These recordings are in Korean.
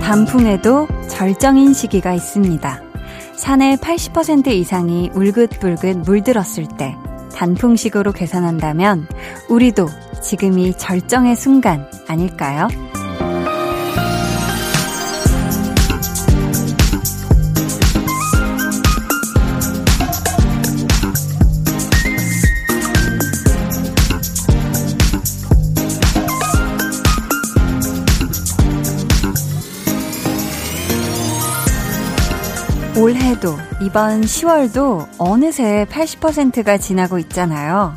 단풍에도 절정인 시기가 있습니다. 산의 80% 이상이 울긋불긋 물들었을 때 단풍식으로 계산한다면 우리도 지금이 절정의 순간 아닐까요? 올해도 이번 10월도 어느새 80%가 지나고 있잖아요.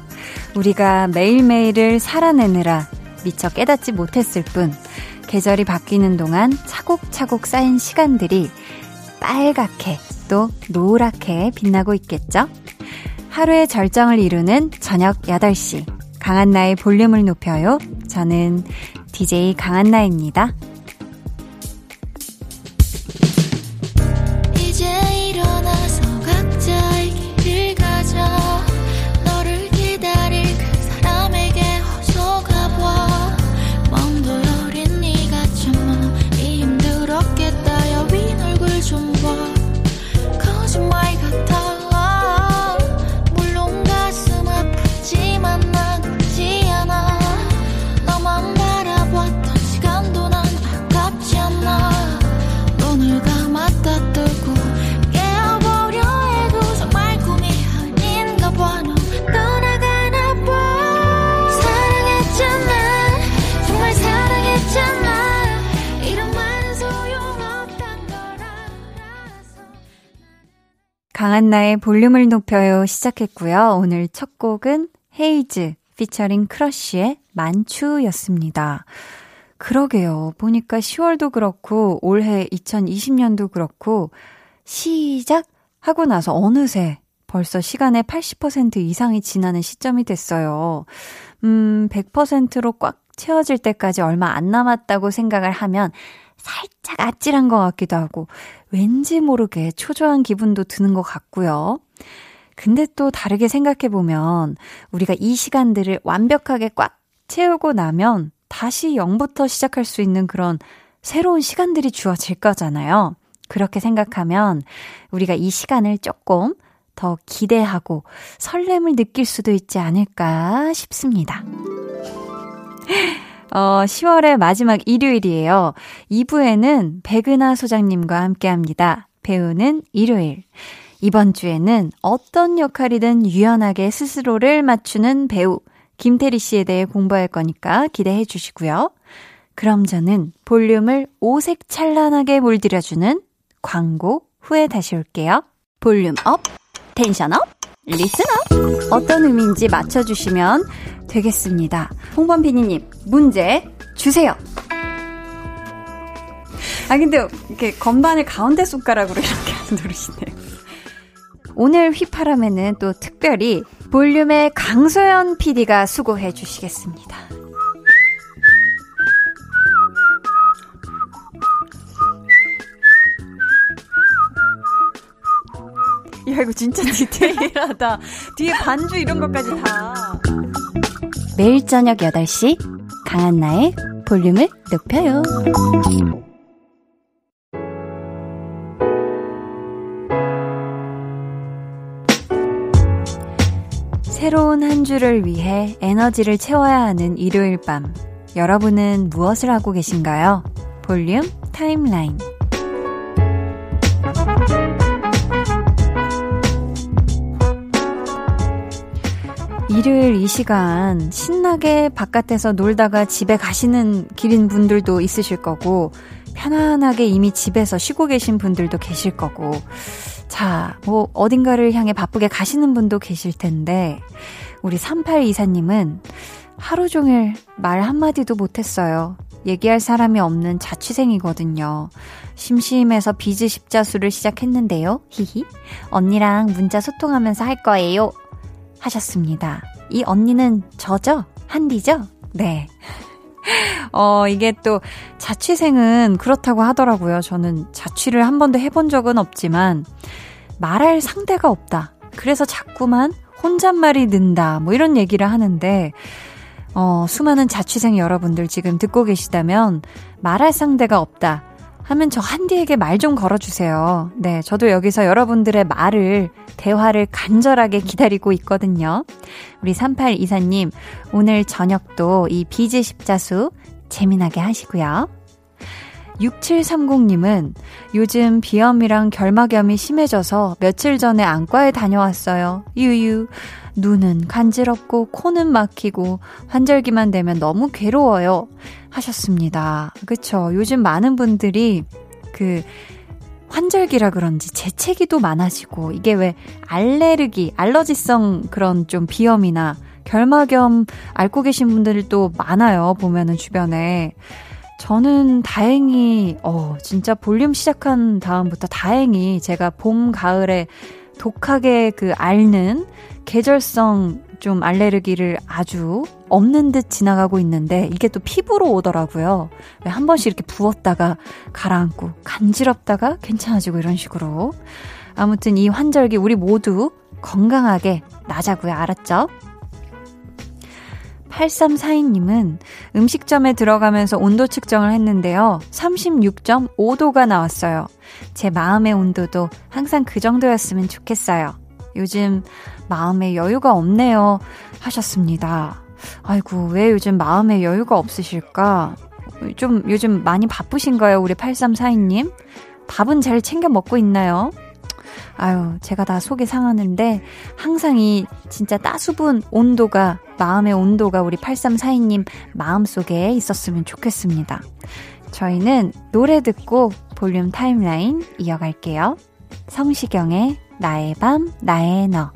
우리가 매일매일을 살아내느라 미처 깨닫지 못했을 뿐 계절이 바뀌는 동안 차곡차곡 쌓인 시간들이 빨갛게 또 노랗게 빛나고 있겠죠? 하루의 절정을 이루는 저녁 8시 강한나의 볼륨을 높여요. 저는 DJ 강한나입니다. 강한나의 볼륨을 높여요 시작했고요. 오늘 첫 곡은 헤이즈 피처링 크러쉬의 만추였습니다. 그러게요. 보니까 10월도 그렇고 올해 2020년도 그렇고 시작 하고 나서 어느새 벌써 시간의 80% 이상이 지나는 시점이 됐어요. 음, 100%로 꽉 채워질 때까지 얼마 안 남았다고 생각을 하면 살짝 아찔한 것 같기도 하고 왠지 모르게 초조한 기분도 드는 것 같고요. 근데 또 다르게 생각해 보면 우리가 이 시간들을 완벽하게 꽉 채우고 나면 다시 0부터 시작할 수 있는 그런 새로운 시간들이 주어질 거잖아요. 그렇게 생각하면 우리가 이 시간을 조금 더 기대하고 설렘을 느낄 수도 있지 않을까 싶습니다. 어, 10월의 마지막 일요일이에요. 2부에는 백은하 소장님과 함께 합니다. 배우는 일요일. 이번 주에는 어떤 역할이든 유연하게 스스로를 맞추는 배우 김태리 씨에 대해 공부할 거니까 기대해 주시고요. 그럼 저는 볼륨을 오색 찬란하게 물들여주는 광고 후에 다시 올게요. Volume up, tension up, listen up. 어떤 의미인지 맞춰주시면 되겠습니다. 홍범 비니님, 문제 주세요. 아, 근데 이렇게 건반을 가운데 손가락으로 이렇게 누르시네요. 오늘 휘파람에는 또 특별히 볼륨의 강소연 PD가 수고해 주시겠습니다. 야, 이거 진짜 디테일하다. 뒤에 반주 이런 것까지 다. 매일 저녁 8시 강한나의 볼륨을 높여요. 새로운 한 주를 위해 에너지를 채워야 하는 일요일 밤. 여러분은 무엇을 하고 계신가요? 볼륨 타임라인. 일요일 이 시간 신나게 바깥에서 놀다가 집에 가시는 길인 분들도 있으실 거고, 편안하게 이미 집에서 쉬고 계신 분들도 계실 거고, 자, 뭐, 어딘가를 향해 바쁘게 가시는 분도 계실 텐데, 우리 3824님은 하루 종일 말 한마디도 못했어요. 얘기할 사람이 없는 자취생이거든요. 심심해서 비즈 십자수를 시작했는데요. 히히. 언니랑 문자 소통하면서 할 거예요. 하셨습니다. 이 언니는 저죠? 한디죠? 네. 어, 이게 또 자취생은 그렇다고 하더라고요. 저는 자취를 한 번도 해본 적은 없지만 말할 상대가 없다. 그래서 자꾸만 혼잣말이 는다. 뭐 이런 얘기를 하는데 어, 수많은 자취생 여러분들 지금 듣고 계시다면 말할 상대가 없다. 하면 저 한디에게 말 좀 걸어주세요. 네, 저도 여기서 여러분들의 말을, 대화를 간절하게 기다리고 있거든요. 우리 3824님, 오늘 저녁도 이 비즈 십자수 재미나게 하시고요. 6730님은 요즘 비염이랑 결막염이 심해져서 며칠 전에 안과에 다녀왔어요. 유유. 눈은 간지럽고 코는 막히고 환절기만 되면 너무 괴로워요. 하셨습니다. 그쵸. 요즘 많은 분들이 그 환절기라 그런지 재채기도 많아지고 이게 왜 알레르기, 알러지성 그런 좀 비염이나 결막염 앓고 계신 분들도 많아요. 보면은 주변에. 저는 다행히, 어, 진짜 볼륨 시작한 다음부터 다행히 제가 봄, 가을에 독하게 그 앓는 계절성 좀 알레르기를 아주 없는 듯 지나가고 있는데 이게 또 피부로 오더라고요. 왜 한 번씩 이렇게 부었다가 가라앉고 간지럽다가 괜찮아지고 이런 식으로. 아무튼 이 환절기 우리 모두 건강하게 나자고요. 알았죠? 8342님은 음식점에 들어가면서 온도 측정을 했는데요. 36.5도가 나왔어요. 제 마음의 온도도 항상 그 정도였으면 좋겠어요. 요즘 마음에 여유가 없네요. 하셨습니다. 아이고, 왜 요즘 마음에 여유가 없으실까? 좀 요즘 많이 바쁘신가요? 우리 8342님? 밥은 잘 챙겨 먹고 있나요? 아유, 제가 다 속이 상하는데, 항상 이 진짜 따수분 온도가, 마음의 온도가 우리 8342님 마음속에 있었으면 좋겠습니다. 저희는 노래 듣고 볼륨 타임라인 이어갈게요. 성시경의 나의 밤, 나의 너.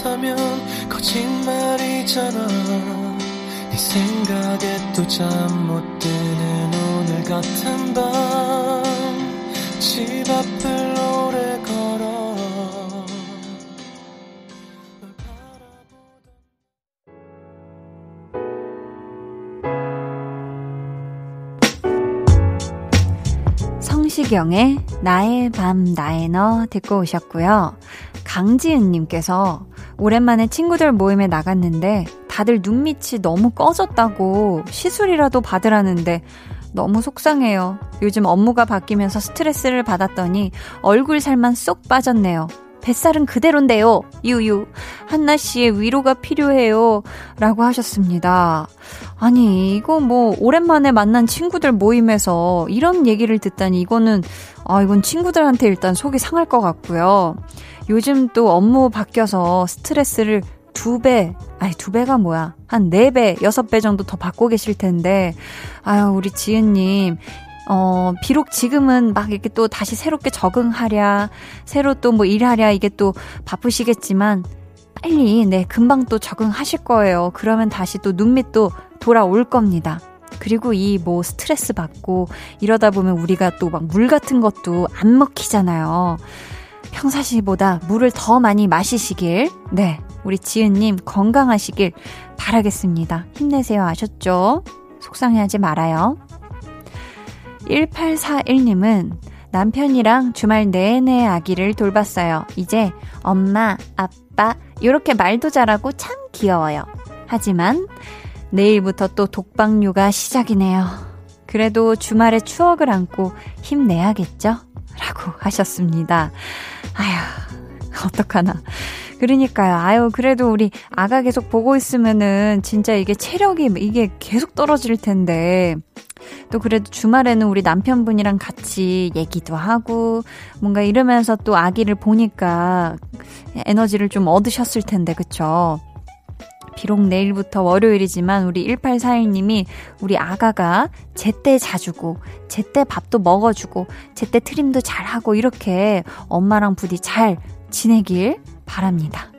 않다면 거짓말이잖아. 네 생각에 또 잠 못 드는 오늘 같은 밤. 집 앞을 오래 걸어. 성시경의 나의 밤 나의 너 듣고 오셨고요. 강지은님께서 오랜만에 친구들 모임에 나갔는데 다들 눈밑이 너무 꺼졌다고 시술이라도 받으라는데 너무 속상해요. 요즘 업무가 바뀌면서 스트레스를 받았더니 얼굴 살만 쏙 빠졌네요. 뱃살은 그대로인데요. 유유. 한나 씨의 위로가 필요해요. 라고 하셨습니다. 아니, 이거 뭐, 오랜만에 만난 친구들 모임에서 이런 얘기를 듣다니, 이거는, 아, 이건 친구들한테 일단 속이 상할 것 같고요. 요즘 또 업무 바뀌어서 스트레스를 두 배, 아니, 두 배가 뭐야. 한 네 배, 여섯 배 정도 더 받고 계실 텐데, 아유, 우리 지은님, 어, 비록 지금은 막 이렇게 또 다시 새롭게 적응하랴, 새로 또 뭐 일하랴, 이게 또 바쁘시겠지만, 빨리, 네, 금방 또 적응하실 거예요. 그러면 다시 또 눈밑도 돌아올 겁니다. 그리고 이 뭐 스트레스 받고 이러다 보면 우리가 또 막 물 같은 것도 안 먹히잖아요. 평사시보다 물을 더 많이 마시시길, 네, 우리 지은님 건강하시길 바라겠습니다. 힘내세요. 아셨죠? 속상해하지 말아요. 1841님은 남편이랑 주말 내내 아기를 돌봤어요. 이제 엄마, 아빠, 이렇게 말도 잘하고 참 귀여워요. 하지만 내일부터 또 독방 육아 시작이네요. 그래도 주말에 추억을 안고 힘내야겠죠? 라고 하셨습니다. 아휴, 어떡하나. 그러니까요. 아유, 그래도 우리 아가 계속 보고 있으면은 진짜 이게 체력이 이게 계속 떨어질 텐데. 또 그래도 주말에는 우리 남편분이랑 같이 얘기도 하고 뭔가 이러면서 또 아기를 보니까 에너지를 좀 얻으셨을 텐데, 그쵸? 비록 내일부터 월요일이지만 우리 1841님이 우리 아가가 제때 자주고, 제때 밥도 먹어주고, 제때 트림도 잘하고, 이렇게 엄마랑 부디 잘 지내길 바랍니다.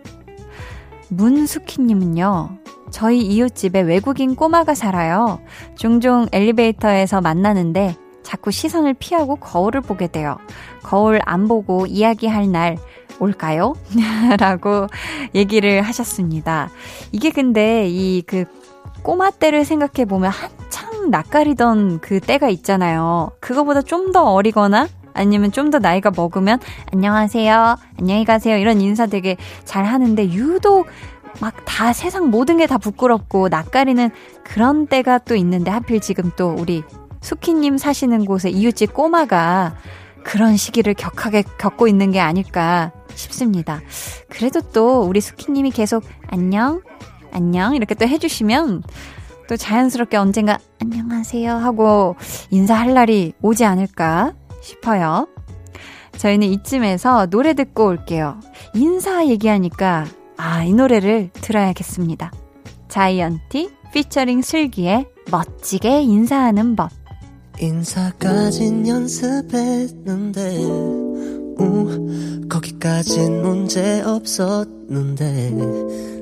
문수키님은요, 저희 이웃집에 외국인 꼬마가 살아요. 종종 엘리베이터에서 만나는데 자꾸 시선을 피하고 거울을 보게 돼요. 거울 안 보고 이야기할 날 올까요? 라고 얘기를 하셨습니다. 이게 근데 이 그 꼬마 때를 생각해 보면 한창 낯가리던 그 때가 있잖아요. 그거보다 좀 더 어리거나 아니면 좀 더 나이가 먹으면 안녕하세요, 안녕히 가세요 이런 인사 되게 잘 하는데 유독 막 다 세상 모든 게 다 부끄럽고 낯가리는 그런 때가 또 있는데 하필 지금 또 우리 수키님 사시는 곳에 이웃집 꼬마가 그런 시기를 격하게 겪고 있는 게 아닐까 싶습니다. 그래도 또 우리 수키님이 계속 안녕, 안녕 이렇게 또 해주시면 또 자연스럽게 언젠가 안녕하세요 하고 인사할 날이 오지 않을까 싶어요. 저희는 이쯤에서 노래 듣고 올게요. 인사 얘기하니까 아, 이 노래를 들어야겠습니다. 자이언티 피처링 슬기의 멋지게 인사하는 법. 인사까진 연습했는데 우, 거기까진 문제 없었는데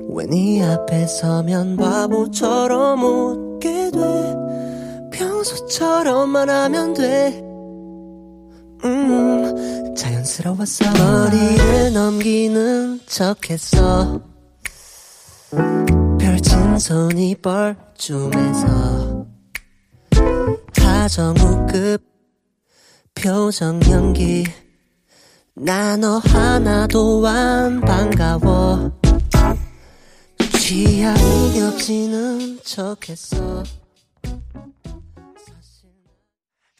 왜네 앞에 서면 바보처럼 웃게 돼 평소처럼만 하면 돼 음, 자연스러웠어. 머리를 넘기는 척했어. 펼친 손이 뻘쭘해서. 다정우급 표정 연기. 나 너 하나도 안 반가워. 취향이 겹치는 척했어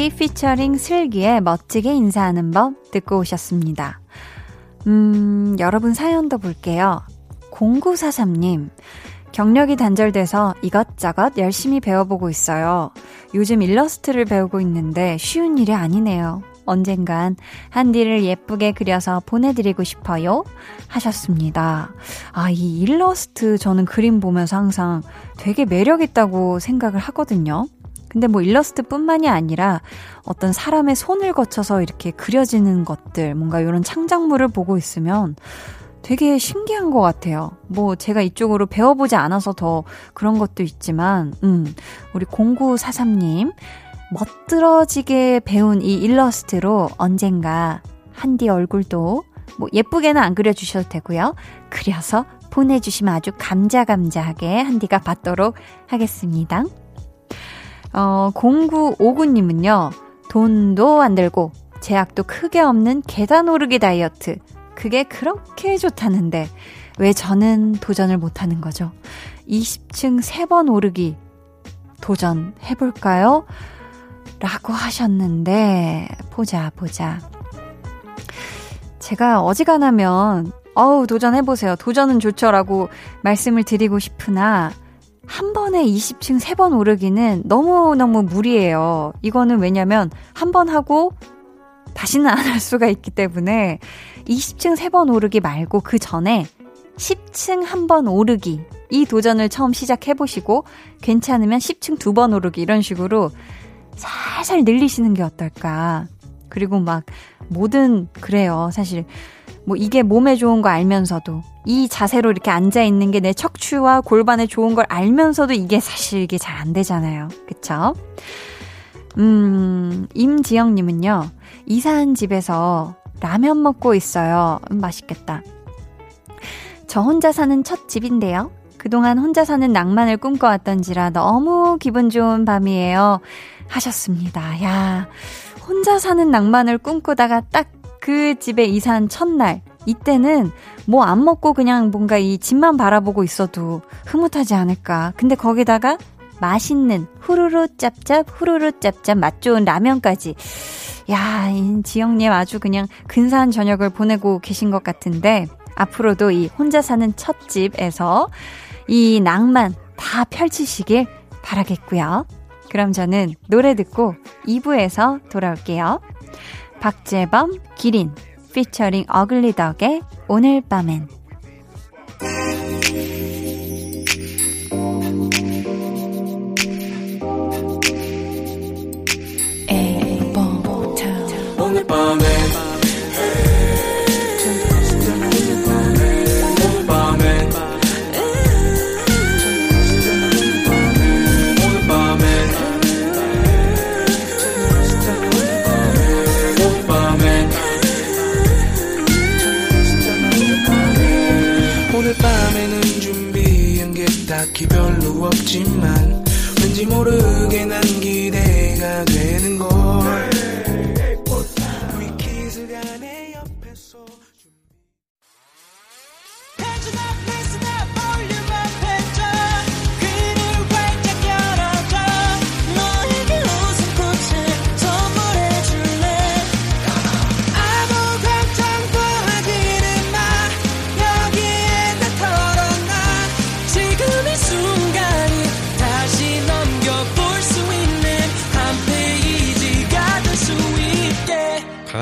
자이언티 피처링 슬기의 멋지게 인사하는 법 듣고 오셨습니다. 음, 여러분 사연도 볼게요. 0943님, 경력이 단절돼서 이것저것 열심히 배워보고 있어요. 요즘 일러스트를 배우고 있는데 쉬운 일이 아니네요. 언젠간 한디를 예쁘게 그려서 보내드리고 싶어요. 하셨습니다. 아, 이 일러스트 저는 그림 보면서 항상 되게 매력있다고 생각을 하거든요. 근데 뭐 일러스트 뿐만이 아니라 어떤 사람의 손을 거쳐서 이렇게 그려지는 것들, 뭔가 이런 창작물을 보고 있으면 되게 신기한 것 같아요. 뭐 제가 이쪽으로 배워보지 않아서 더 그런 것도 있지만, 음, 우리 0943님, 멋들어지게 배운 이 일러스트로 언젠가 한디 얼굴도 뭐 예쁘게는 안 그려주셔도 되고요. 그려서 보내주시면 아주 감자감자하게 한디가 받도록 하겠습니다. 어, 0959님은요, 돈도 안 들고, 제약도 크게 없는 계단 오르기 다이어트. 그게 그렇게 좋다는데, 왜 저는 도전을 못하는 거죠? 20층 3번 오르기 도전해볼까요? 라고 하셨는데, 보자, 보자. 제가 어지간하면, 어우, 도전해보세요. 도전은 좋죠라고 말씀을 드리고 싶으나, 한 번에 20층 3번 오르기는 너무너무 무리예요. 이거는 왜냐면 한 번 하고 다시는 안 할 수가 있기 때문에 20층 3번 오르기 말고 그 전에 10층 한 번 오르기 이 도전을 처음 시작해 보시고 괜찮으면 10층 두 번 오르기 이런 식으로 살살 늘리시는 게 어떨까. 그리고 막 뭐든 그래요. 사실 뭐 이게 몸에 좋은 거 알면서도 이 자세로 이렇게 앉아 있는 게 내 척추와 골반에 좋은 걸 알면서도 이게 사실 이게 잘 안 되잖아요. 그쵸? 음, 임지영님은요, 이사한 집에서 라면 먹고 있어요. 음, 맛있겠다. 저 혼자 사는 첫 집인데요. 그동안 혼자 사는 낭만을 꿈꿔왔던지라 너무 기분 좋은 밤이에요. 하셨습니다. 야, 혼자 사는 낭만을 꿈꾸다가 딱 그 집에 이사한 첫날, 이때는 뭐 안 먹고 그냥 뭔가 이 집만 바라보고 있어도 흐뭇하지 않을까. 근데 거기다가 맛있는 후루루 짭짭, 후루루 짭짭 맛 좋은 라면까지. 야, 이 지영님 아주 그냥 근사한 저녁을 보내고 계신 것 같은데, 앞으로도 이 혼자 사는 첫 집에서 이 낭만 다 펼치시길 바라겠고요. 그럼 저는 노래 듣고 2부에서 돌아올게요. 박재범, 기린, 피처링 어글리덕의 오늘 밤엔. 오늘 밤엔 별로 없지만 왠지 모르게 난 기대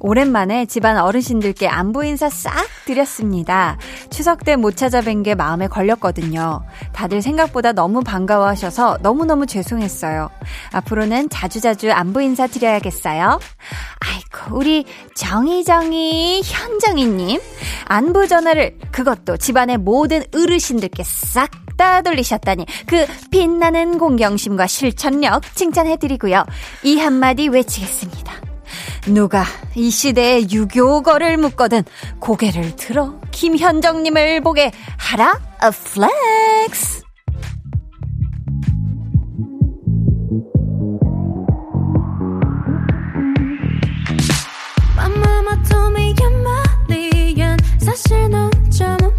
오랜만에 집안 어르신들께 안부 인사 싹 드렸습니다. 추석 때 못 찾아뵌 게 마음에 걸렸거든요. 다들 생각보다 너무 반가워하셔서 너무너무 죄송했어요. 앞으로는 자주자주 안부 인사 드려야겠어요. 아이고, 우리 정희정이 현정이님. 안부 전화를 그것도 집안의 모든 어르신들께 싹다 돌리셨다니 그 빛나는 공경심과 실천력 칭찬해드리고요. 이 한마디 외치겠습니다. 누가 이 시대에 유교거를 묻거든 고개를 들어 김현정님을 보게 하라 a flex. 사실 넌 점은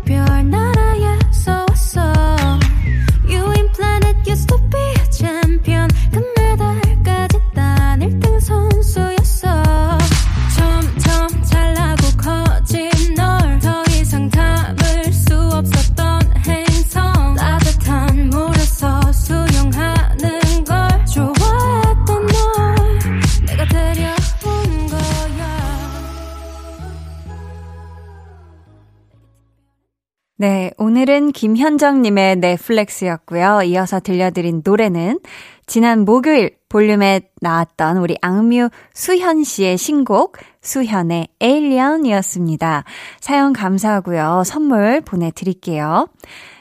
오늘은 김현정님의 넷플렉스였고요. 이어서 들려드린 노래는 지난 목요일 볼륨에 나왔던 우리 악뮤 수현 씨의 신곡 수현의 에일리언이었습니다. 사연 감사하고요. 선물 보내드릴게요.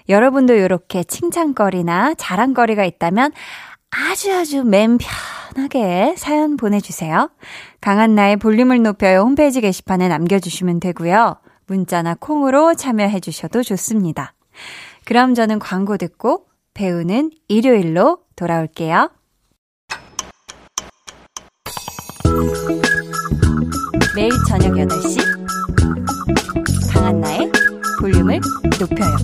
여러분도 이렇게 칭찬거리나 자랑거리가 있다면 아주 아주 맨 편하게 사연 보내주세요. 강한나의 볼륨을 높여요 홈페이지 게시판에 남겨주시면 되고요. 문자나 콩으로 참여해 주셔도 좋습니다. 그럼 저는 광고 듣고 배우는 일요일로 돌아올게요. 매일 저녁 8시 강한나의 볼륨을 높여요.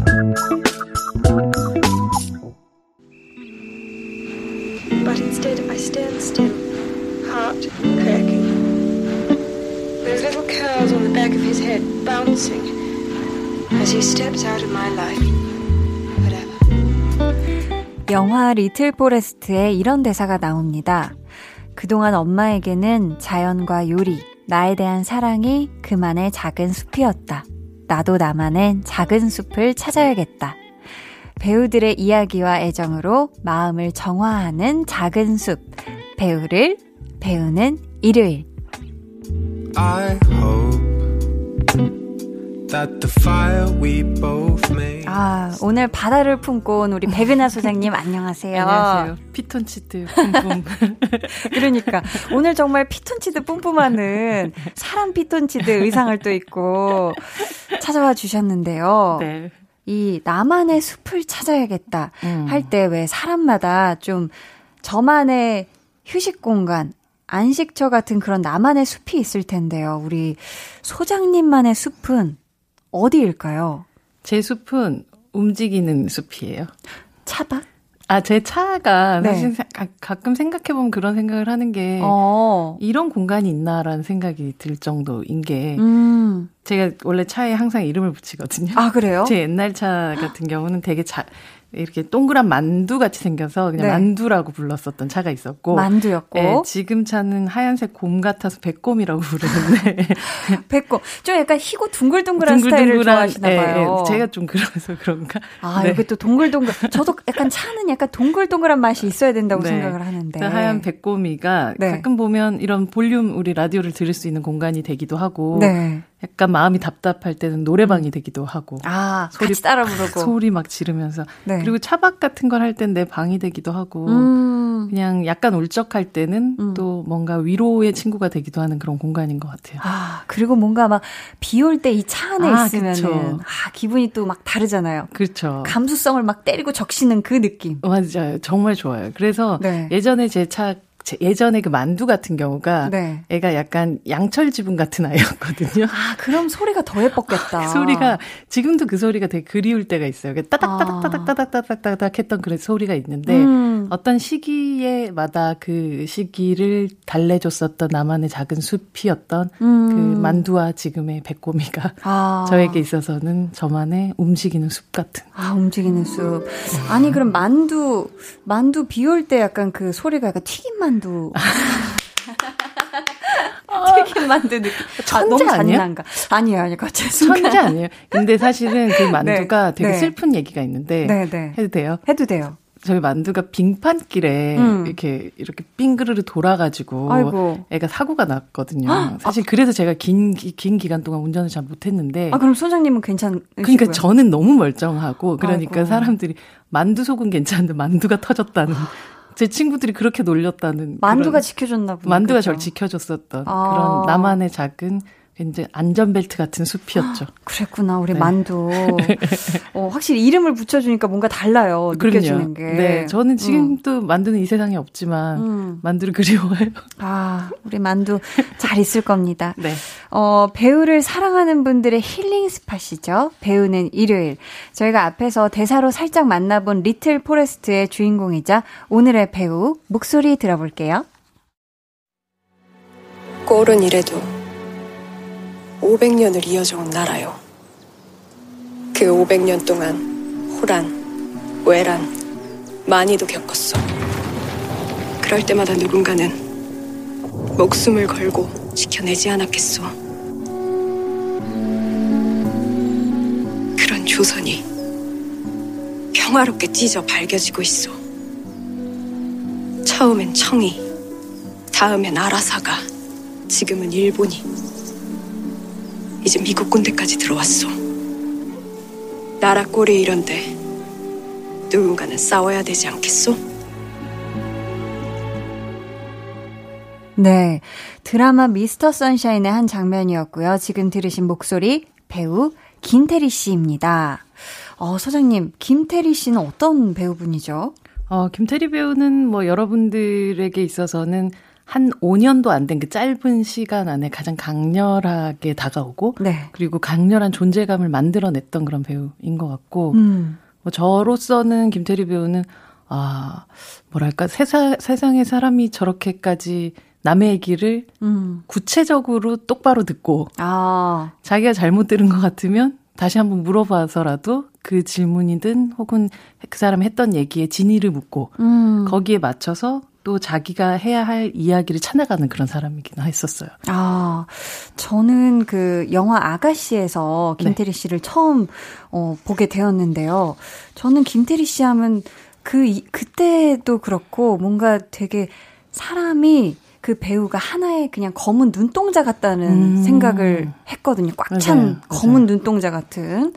Back of his head bouncing as he steps out of my life. Whatever. 영화 리틀 포레스트에 이런 대사가 나옵니다. 그동안 엄마에게는 자연과 요리, 나에 대한 사랑이 그만의 작은 숲이었다. 나도 나만의 작은 숲을 찾아야겠다. 배우들의 이야기와 애정으로 마음을 정화하는 작은 숲. 배우를 배우는 일요일. I hope 아, 오늘 바다를 품고 온 우리 백은하 소장님 안녕하세요. 안녕하세요. 피톤치드 뿜뿜. 그러니까 오늘 정말 피톤치드 뿜뿜하는 사람 피톤치드 의상을 또 입고 찾아와 주셨는데요. 네. 이 나만의 숲을 찾아야겠다 음. 할때 왜 사람마다 좀 저만의 휴식 공간, 안식처 같은 그런 나만의 숲이 있을 텐데요. 우리 소장님만의 숲은 어디일까요? 제 숲은 움직이는 숲이에요. 차박? 아, 제 차가 네. 사실 가끔 생각해보면 그런 생각을 하는 게 어. 이런 공간이 있나라는 생각이 들 정도인 게 음. 제가 원래 차에 항상 이름을 붙이거든요. 아, 그래요? 제 옛날 차 같은 경우는 되게 자, 이렇게 동그란 만두 같이 생겨서 그냥 네. 만두라고 불렀었던 차가 있었고 만두였고 네, 지금 차는 하얀색 곰 같아서 백곰이라고 부르는데 백곰 좀 약간 희고 둥글둥글한 스타일을 좋아하시나 네, 봐요. 네, 제가 좀 그래서 그런가. 아 네. 여기 또 동글동글. 저도 약간 차는 약간 동글동글한 맛이 있어야 된다고 네. 생각을 하는데 하얀 백곰이가 네. 가끔 보면 이런 볼륨 우리 라디오를 들을 수 있는 공간이 되기도 하고 약간 마음이 답답할 때는 노래방이 되기도 하고. 아, 소리 따라 부르고. 소리 막 지르면서. 네. 그리고 차박 같은 걸 할 땐 내 방이 되기도 하고. 음. 그냥 약간 울적할 때는 음. 또 뭔가 위로의 친구가 되기도 하는 그런 공간인 것 같아요. 아, 그리고 뭔가 막 비 올 때 이 차 안에 아, 있으면은 아, 기분이 또 막 다르잖아요. 그렇죠. 감수성을 막 때리고 적시는 그 느낌. 맞아요. 정말 좋아요. 그래서 네. 예전에 제 차 예전에 그 만두 같은 경우가 네. 애가 약간 양철 지붕 같은 아이였거든요. 아, 그럼 소리가 더 예뻤겠다. 그 소리가 지금도 그 소리가 되게 그리울 때가 있어요. 따닥따닥따닥따닥따닥따닥 했던 그런 소리가 있는데 음. 어떤 시기에마다 그 시기를 달래줬었던 나만의 작은 숲이었던 음. 그 만두와 지금의 백고미가 아. 저에게 있어서는 저만의 움직이는 숲 같은. 아, 움직이는 숲. 아니 그럼 만두 만두 비올 때 약간 그 소리가 약간 튀김 만두 만두. 튀김 만두 느낌. 천재 아, 너무 잔인한가? 아니에요, 아니에요. 갑자기 천재 아니에요. 근데 사실은 그 만두가 네, 되게 네. 슬픈 얘기가 있는데 네, 네. 해도 돼요? 해도 돼요. 저희 만두가 빙판길에 음. 이렇게 이렇게 빙그르르 돌아가지고 아이고. 애가 사고가 났거든요. 아. 사실 그래서 제가 긴긴 기간 동안 운전을 잘 못했는데. 아 그럼 소장님은 괜찮? 그러니까 저는 너무 멀쩡하고 그러니까 아이고. 사람들이 만두 속은 괜찮은데 만두가 터졌다는 제 친구들이 그렇게 놀렸다는. 만두가 지켜줬나 보네. 만두가 그렇죠? 절 지켜줬었던 아. 그런 나만의 작은 굉장히 안전벨트 같은 숲이었죠. 그랬구나, 우리 네. 만두. 어, 확실히 이름을 붙여주니까 뭔가 달라요. 느껴지는 게. 네, 저는 지금도 음. 만두는 이 세상에 없지만 음. 만두를 그리워해요. 아, 우리 만두 잘 있을 겁니다. 네. 어, 배우를 사랑하는 분들의 힐링 스팟이죠. 배우는 일요일. 저희가 앞에서 대사로 살짝 만나본 리틀 포레스트의 주인공이자 오늘의 배우 목소리 들어볼게요. 꼴은 이래도 500년을 이어져온 나라요. 그 500년 동안 호란, 외란, 많이도 겪었어. 그럴 때마다 누군가는 목숨을 걸고 지켜내지 않았겠어. 그런 조선이 평화롭게 찢어 밝혀지고 있어. 처음엔 청이, 다음엔 아라사가, 지금은 일본이. 이제 미국 군대까지 들어왔어. 나라 꼴이 이런데 누군가는 싸워야 되지 않겠소? 네. 드라마 미스터 선샤인의 한 장면이었고요. 지금 들으신 목소리 배우 김태리 씨입니다. 어, 소장님, 김태리 씨는 어떤 배우분이죠? 어, 김태리 배우는 뭐 여러분들에게 있어서는 한 5년도 안 된 그 짧은 시간 안에 가장 강렬하게 다가오고 네. 그리고 강렬한 존재감을 만들어냈던 그런 배우인 것 같고 음. 뭐 저로서는 김태리 배우는 아 뭐랄까 세상 세상에 사람이 저렇게까지 남의 얘기를 음. 구체적으로 똑바로 듣고 아. 자기가 잘못 들은 것 같으면 다시 한번 물어봐서라도 그 질문이든 혹은 그 사람이 했던 얘기에 진위를 묻고 음. 거기에 맞춰서 또 자기가 해야 할 이야기를 찾아가는 그런 사람이긴 했었어요. 아, 저는 그 영화 아가씨에서 김태리 네. 씨를 처음 어, 보게 되었는데요. 저는 김태리 씨 하면 그, 그때도 그렇고 뭔가 되게 사람이 그 배우가 하나의 그냥 검은 눈동자 같다는 음. 생각을 했거든요. 꽉 찬 검은 눈동자 같은.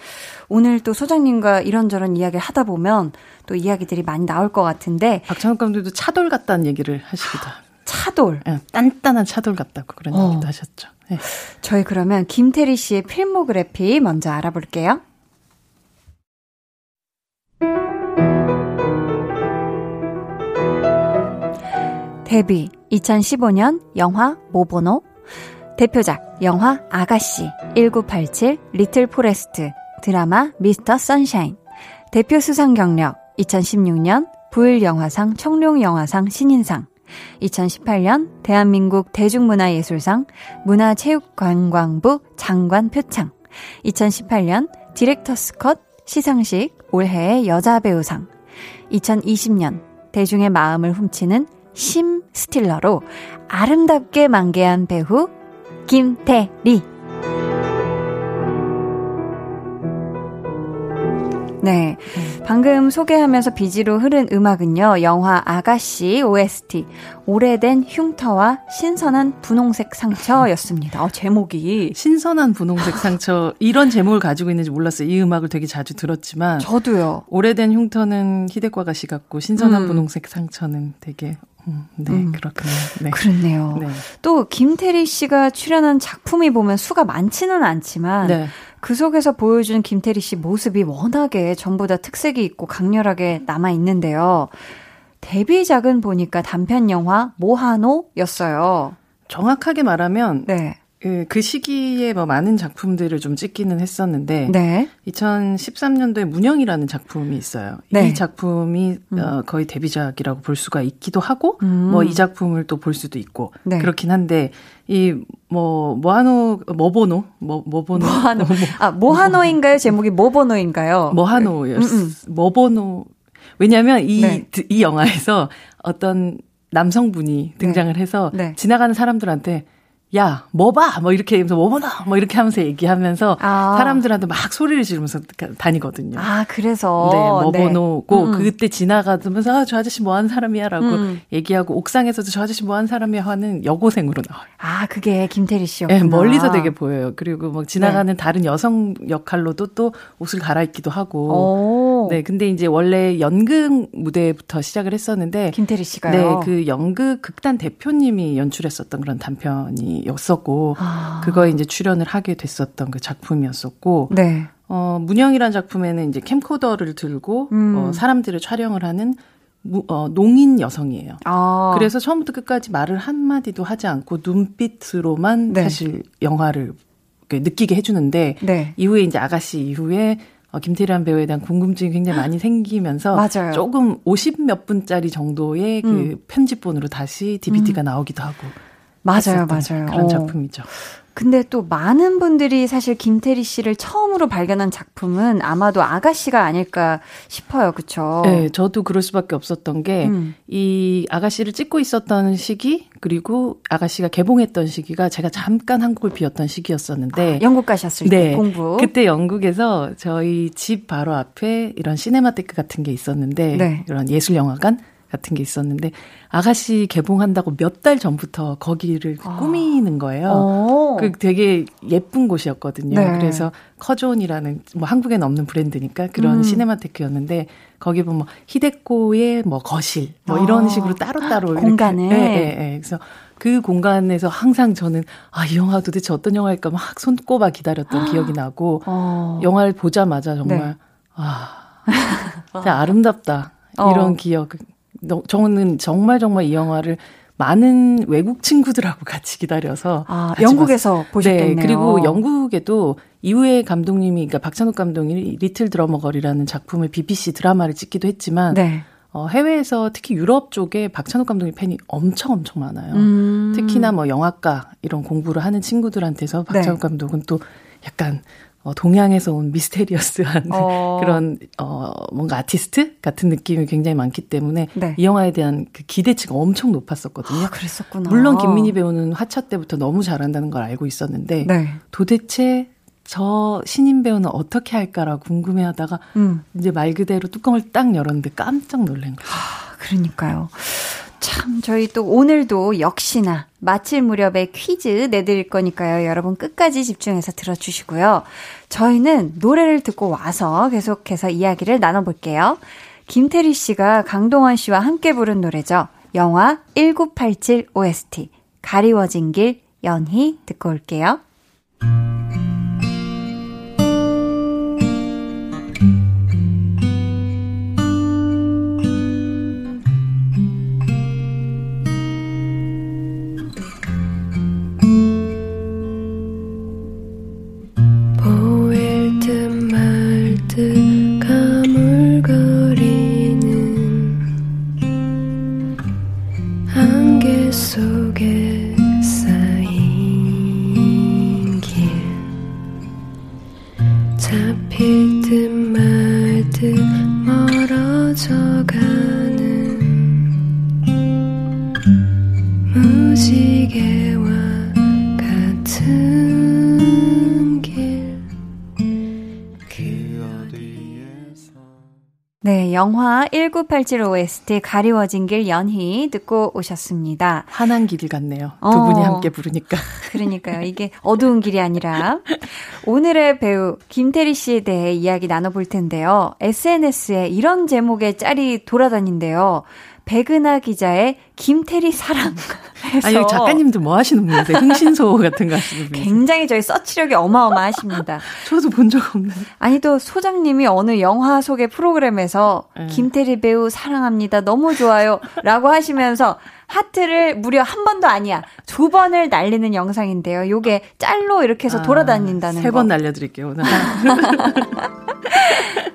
오늘 또 소장님과 이런저런 이야기를 하다 보면 또 이야기들이 많이 나올 것 같은데. 박찬욱 감독도 차돌 같다는 얘기를 하시기도. 차돌. 네, 단단한 차돌 같다고 그런 어. 얘기도 하셨죠. 네. 저희 그러면 김태리 씨의 필모그래피 먼저 알아볼게요. 데뷔 2015년 영화 모보노 대표작 영화 아가씨 1987 리틀 포레스트 드라마 미스터 선샤인 대표 수상 경력 2016년 부일영화상 청룡영화상 신인상 2018년 대한민국 대중문화예술상 문화체육관광부 장관 표창 2018년 디렉터스 컷 시상식 올해의 여자배우상 2020년 대중의 마음을 훔치는 심 스틸러로 아름답게 만개한 배우 김태리. 네. 방금 소개하면서 비지로 흐른 음악은요, 영화 아가씨 OST, 오래된 흉터와 신선한 분홍색 상처였습니다. 어, 제목이. 신선한 분홍색 상처, 이런 제목을 가지고 있는지 몰랐어요. 이 음악을 되게 자주 들었지만. 저도요. 오래된 흉터는 히데과 가시 같고, 신선한 음. 분홍색 상처는 되게 음, 네, 음. 그렇군요. 네. 그렇네요. 네. 또 김태리 씨가 출연한 작품이 보면 수가 많지는 않지만 네. 그 속에서 보여준 김태리 씨 모습이 워낙에 전부 다 특색이 있고 강렬하게 남아 있는데요. 데뷔작은 보니까 단편 영화 모하노였어요. 정확하게 말하면 네. 그, 그 시기에 뭐 많은 작품들을 좀 찍기는 했었는데 네. 2013년도에 문영이라는 작품이 있어요. 네. 이 작품이 음. 어, 거의 데뷔작이라고 볼 수가 있기도 하고 음. 뭐이 작품을 또 볼 수도 있고 네. 그렇긴 한데 이뭐 모하노 모보노 뭐 모보노 모하노 아 모하노인가요? 제목이 모보노인가요? 모하노였어. 음, 음. 모보노 왜냐하면 이이 네. 이 영화에서 어떤 남성분이 등장을 네. 해서 네. 지나가는 사람들한테 야, 뭐 봐! 뭐 이렇게 하면서 뭐 보나! 뭐 이렇게 하면서 얘기하면서 아. 사람들한테 막 소리를 지르면서 다니거든요. 아, 그래서? 네, 뭐 네. 번호고 음. 그때 지나가면서 아, 저 아저씨 뭐 하는 사람이야 라고 음. 얘기하고 옥상에서도 저 아저씨 뭐 하는 사람이야 하는 여고생으로 나와요. 아, 그게 김태리 씨였구나. 네, 멀리서 되게 보여요. 그리고 뭐 지나가는 네. 다른 여성 역할로도 또 옷을 갈아입기도 하고. 오. 네, 근데 이제 원래 연극 무대부터 시작을 했었는데. 김태리 씨가요? 네, 그 연극 극단 대표님이 연출했었던 그런 단편이 였었고 아. 그거에 이제 출연을 하게 됐었던 그 작품이었었고 네. 어 문영이라는 작품에는 이제 캠코더를 들고 음. 어, 사람들을 촬영을 하는 무, 어, 농인 여성이에요. 아. 그래서 처음부터 끝까지 말을 한마디도 하지 않고 눈빛으로만 네. 사실 영화를 느끼게 해주는데 네. 이후에 이제 아가씨 이후에 어, 김태리한 배우에 대한 궁금증이 굉장히 많이 생기면서 맞아요. 조금 50 몇 분짜리 정도의 그 음. 편집본으로 다시 DVD가 음. 나오기도 하고 맞아요, 맞아요. 그런 어. 작품이죠. 근데 또 많은 분들이 사실 김태리 씨를 처음으로 발견한 작품은 아마도 아가씨가 아닐까 싶어요. 그쵸? 네, 저도 그럴 수밖에 없었던 게이 음. 아가씨를 찍고 있었던 시기 그리고 아가씨가 개봉했던 시기가 제가 잠깐 한국을 비웠던 시기였었는데 아, 영국 가셨을 네, 때 공부 그때 영국에서 저희 집 바로 앞에 이런 시네마테크 같은 게 있었는데 네. 이런 예술 영화관 같은 게 있었는데 아가씨 개봉한다고 몇 달 전부터 거기를 아. 꾸미는 거예요. 오. 그 되게 예쁜 곳이었거든요. 네. 그래서 Curzon이라는 뭐 한국에는 없는 브랜드니까 그런 음. 시네마테크였는데 거기 보면 뭐 히데코의 뭐 거실 뭐 이런 아. 식으로 따로따로 공간에 네, 네, 네. 그래서 그 공간에서 항상 저는 아, 이 영화 도대체 어떤 영화일까 막 손꼽아 기다렸던 기억이 나고 어. 영화를 보자마자 정말 네. 아, 진짜 아름답다. 이런 어. 기억 저는 정말 정말 이 영화를 많은 외국 친구들하고 같이 기다려서 아, 영국에서 봤... 보셨겠네요. 네, 그리고 영국에도 이후에 감독님이 그러니까 박찬욱 감독님이 리틀 드러머 걸이라는 작품을 BBC 드라마를 찍기도 했지만 네. 어, 해외에서 특히 유럽 쪽에 박찬욱 감독님 팬이 엄청 엄청 많아요. 음. 특히나 뭐 영화과 이런 공부를 하는 친구들한테서 박찬욱 네. 감독은 또 약간 어, 동양에서 온 미스테리어스한 어. 그런 어 뭔가 아티스트 같은 느낌이 굉장히 많기 때문에 네. 이 영화에 대한 그 기대치가 엄청 높았었거든요. 아, 그랬었구나. 물론 김민희 배우는 화차 때부터 너무 잘한다는 걸 알고 있었는데 네. 도대체 저 신인 배우는 어떻게 할까라고 궁금해하다가 음. 이제 말 그대로 뚜껑을 딱 열었는데 깜짝 놀란 거예요. 아, 그러니까요. 참, 저희 또 오늘도 역시나 마칠 무렵에 퀴즈 내드릴 거니까요. 여러분 끝까지 집중해서 들어주시고요. 저희는 노래를 듣고 와서 계속해서 이야기를 나눠볼게요. 김태리 씨가 강동원 씨와 함께 부른 노래죠. 영화 1987 OST. 가리워진 길 연희 듣고 올게요. 영화 1987 OST 가리워진 길 연희 듣고 오셨습니다. 환한 길 같네요. 두 어, 분이 함께 부르니까. 그러니까요. 이게 어두운 길이 아니라 오늘의 배우 김태리 씨에 대해 이야기 나눠볼 텐데요. SNS에 이런 제목의 짤이 돌아다닌대요. 백은하 기자의 김태리 사랑. 아니, 작가님도 뭐 하시는 분이세요? 흥신소 같은 거 하시는 분 굉장히 저희 서치력이 어마어마하십니다. 저도 본 적 없는. 아니, 또 소장님이 어느 영화 소개 프로그램에서 네. 김태리 배우 사랑합니다. 너무 좋아요. 라고 하시면서 하트를 무려 한 번도 아니야. 두 번을 날리는 영상인데요. 요게 짤로 이렇게 해서 아, 돌아다닌다는 세번 날려드릴게요, 오늘.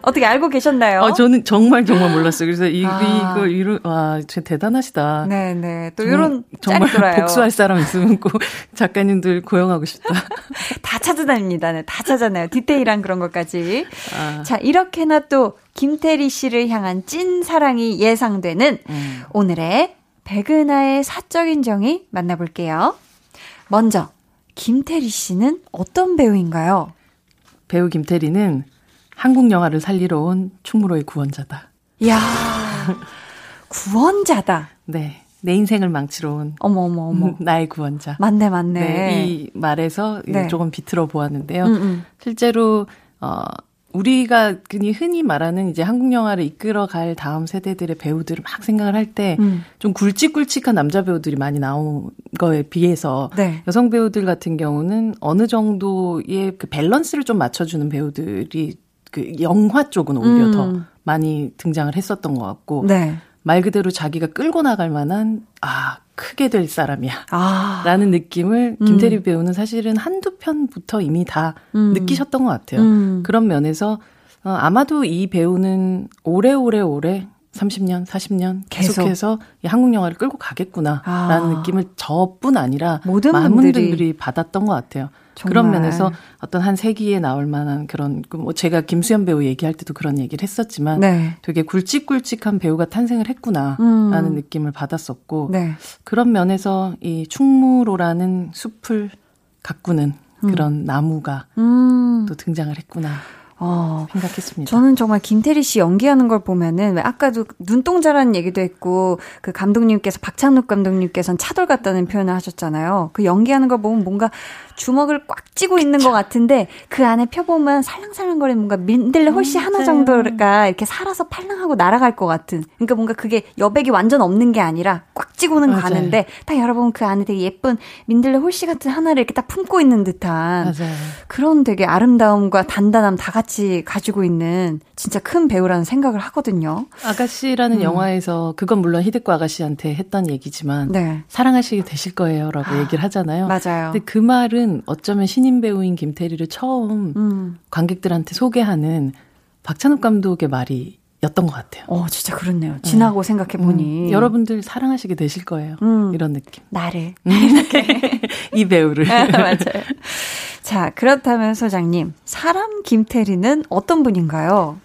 어떻게 알고 계셨나요? 어, 저는 정말 정말 몰랐어요. 그래서 이, 아. 이거, 이런, 와, 진짜 대단하시다. 네네. 또 이런 정말 돌아요. 복수할 사람 있으면 꼭 작가님들 고용하고 싶다. 다 찾아다닙니다. 네, 다 찾아내요. 디테일한 그런 것까지. 아. 자, 이렇게나 또 김태리 씨를 향한 찐 사랑이 예상되는 음. 오늘의 백은하의 사적인 정의 만나볼게요. 먼저, 김태리 씨는 어떤 배우인가요? 배우 김태리는 한국 영화를 살리러 온 충무로의 구원자다. 이야, 구원자다. 네. 내 인생을 망치러 온. 어머, 어머, 어머. 나의 구원자. 맞네, 맞네. 네, 이 말에서 네. 조금 비틀어 보았는데요. 음, 음. 실제로, 어, 우리가 그니 흔히 말하는 이제 한국 영화를 이끌어갈 다음 세대들의 배우들을 막 생각을 할 때좀 음. 굵직굵직한 남자 배우들이 많이 나온 거에 비해서 네. 여성 배우들 같은 경우는 어느 정도의 그 밸런스를 좀 맞춰주는 배우들이 그 영화 쪽은 오히려 음. 더 많이 등장을 했었던 것 같고 네. 말 그대로 자기가 끌고 나갈 만한 아 크게 될 사람이야 아. 라는 느낌을 음. 김태리 배우는 사실은 한두 편부터 이미 다 음. 느끼셨던 것 같아요. 음. 그런 면에서 어, 아마도 이 배우는 오래오래 오래 30년, 40년 계속해서 계속. 한국 영화를 끌고 가겠구나라는 아. 느낌을 저뿐 아니라 모든 많은 분들이, 분들이 받았던 것 같아요. 정말. 그런 면에서 어떤 한 세기에 나올 만한 그런 그뭐 제가 김수현 배우 얘기할 때도 그런 얘기를 했었지만 네. 되게 굵직굵직한 배우가 탄생을 했구나라는 음. 느낌을 받았었고 네. 그런 면에서 이 충무로라는 숲을 가꾸는 음. 그런 음. 나무가 음. 또 등장을 했구나. 어, 생각했습니다. 저는 정말 김태리 씨 연기하는 걸 보면은 왜 아까도 눈동자라는 얘기도 했고 그 감독님께서 박찬욱 감독님께서는 차돌 같다는 표현을 하셨잖아요. 그 연기하는 걸 보면 뭔가 주먹을 꽉 쥐고 있는 것 같은데 그 안에 펴보면 살랑살랑거리는 뭔가 민들레 홀씨 음, 하나 정도가 이렇게 살아서 팔랑하고 날아갈 것 같은. 그러니까 뭔가 그게 여백이 완전 없는 게 아니라 꽉 쥐고는 맞아요. 가는데 딱 열어보면 그 안에 되게 예쁜 민들레 홀씨 같은 하나를 이렇게 딱 품고 있는 듯한 맞아요. 그런 되게 아름다움과 단단함 다 같이 가지고 있는 진짜 큰 배우라는 생각을 하거든요. 아가씨라는 음. 영화에서 그건 물론 히데코 아가씨한테 했던 얘기지만 네. 사랑하시게 되실 거예요라고 아, 얘기를 하잖아요. 맞아요. 근데 그 말은 어쩌면 신인 배우인 김태리를 처음 음. 관객들한테 소개하는 박찬욱 감독의 말이 였던 것 같아요. 어, 진짜 그렇네요. 지나고 네. 생각해 보니 음, 여러분들 사랑하시게 되실 거예요. 음, 이런 느낌. 나를 음. 이렇게 이 배우를 아, 맞아요. 자, 그렇다면 소장님, 사람 김태리는 어떤 분인가요?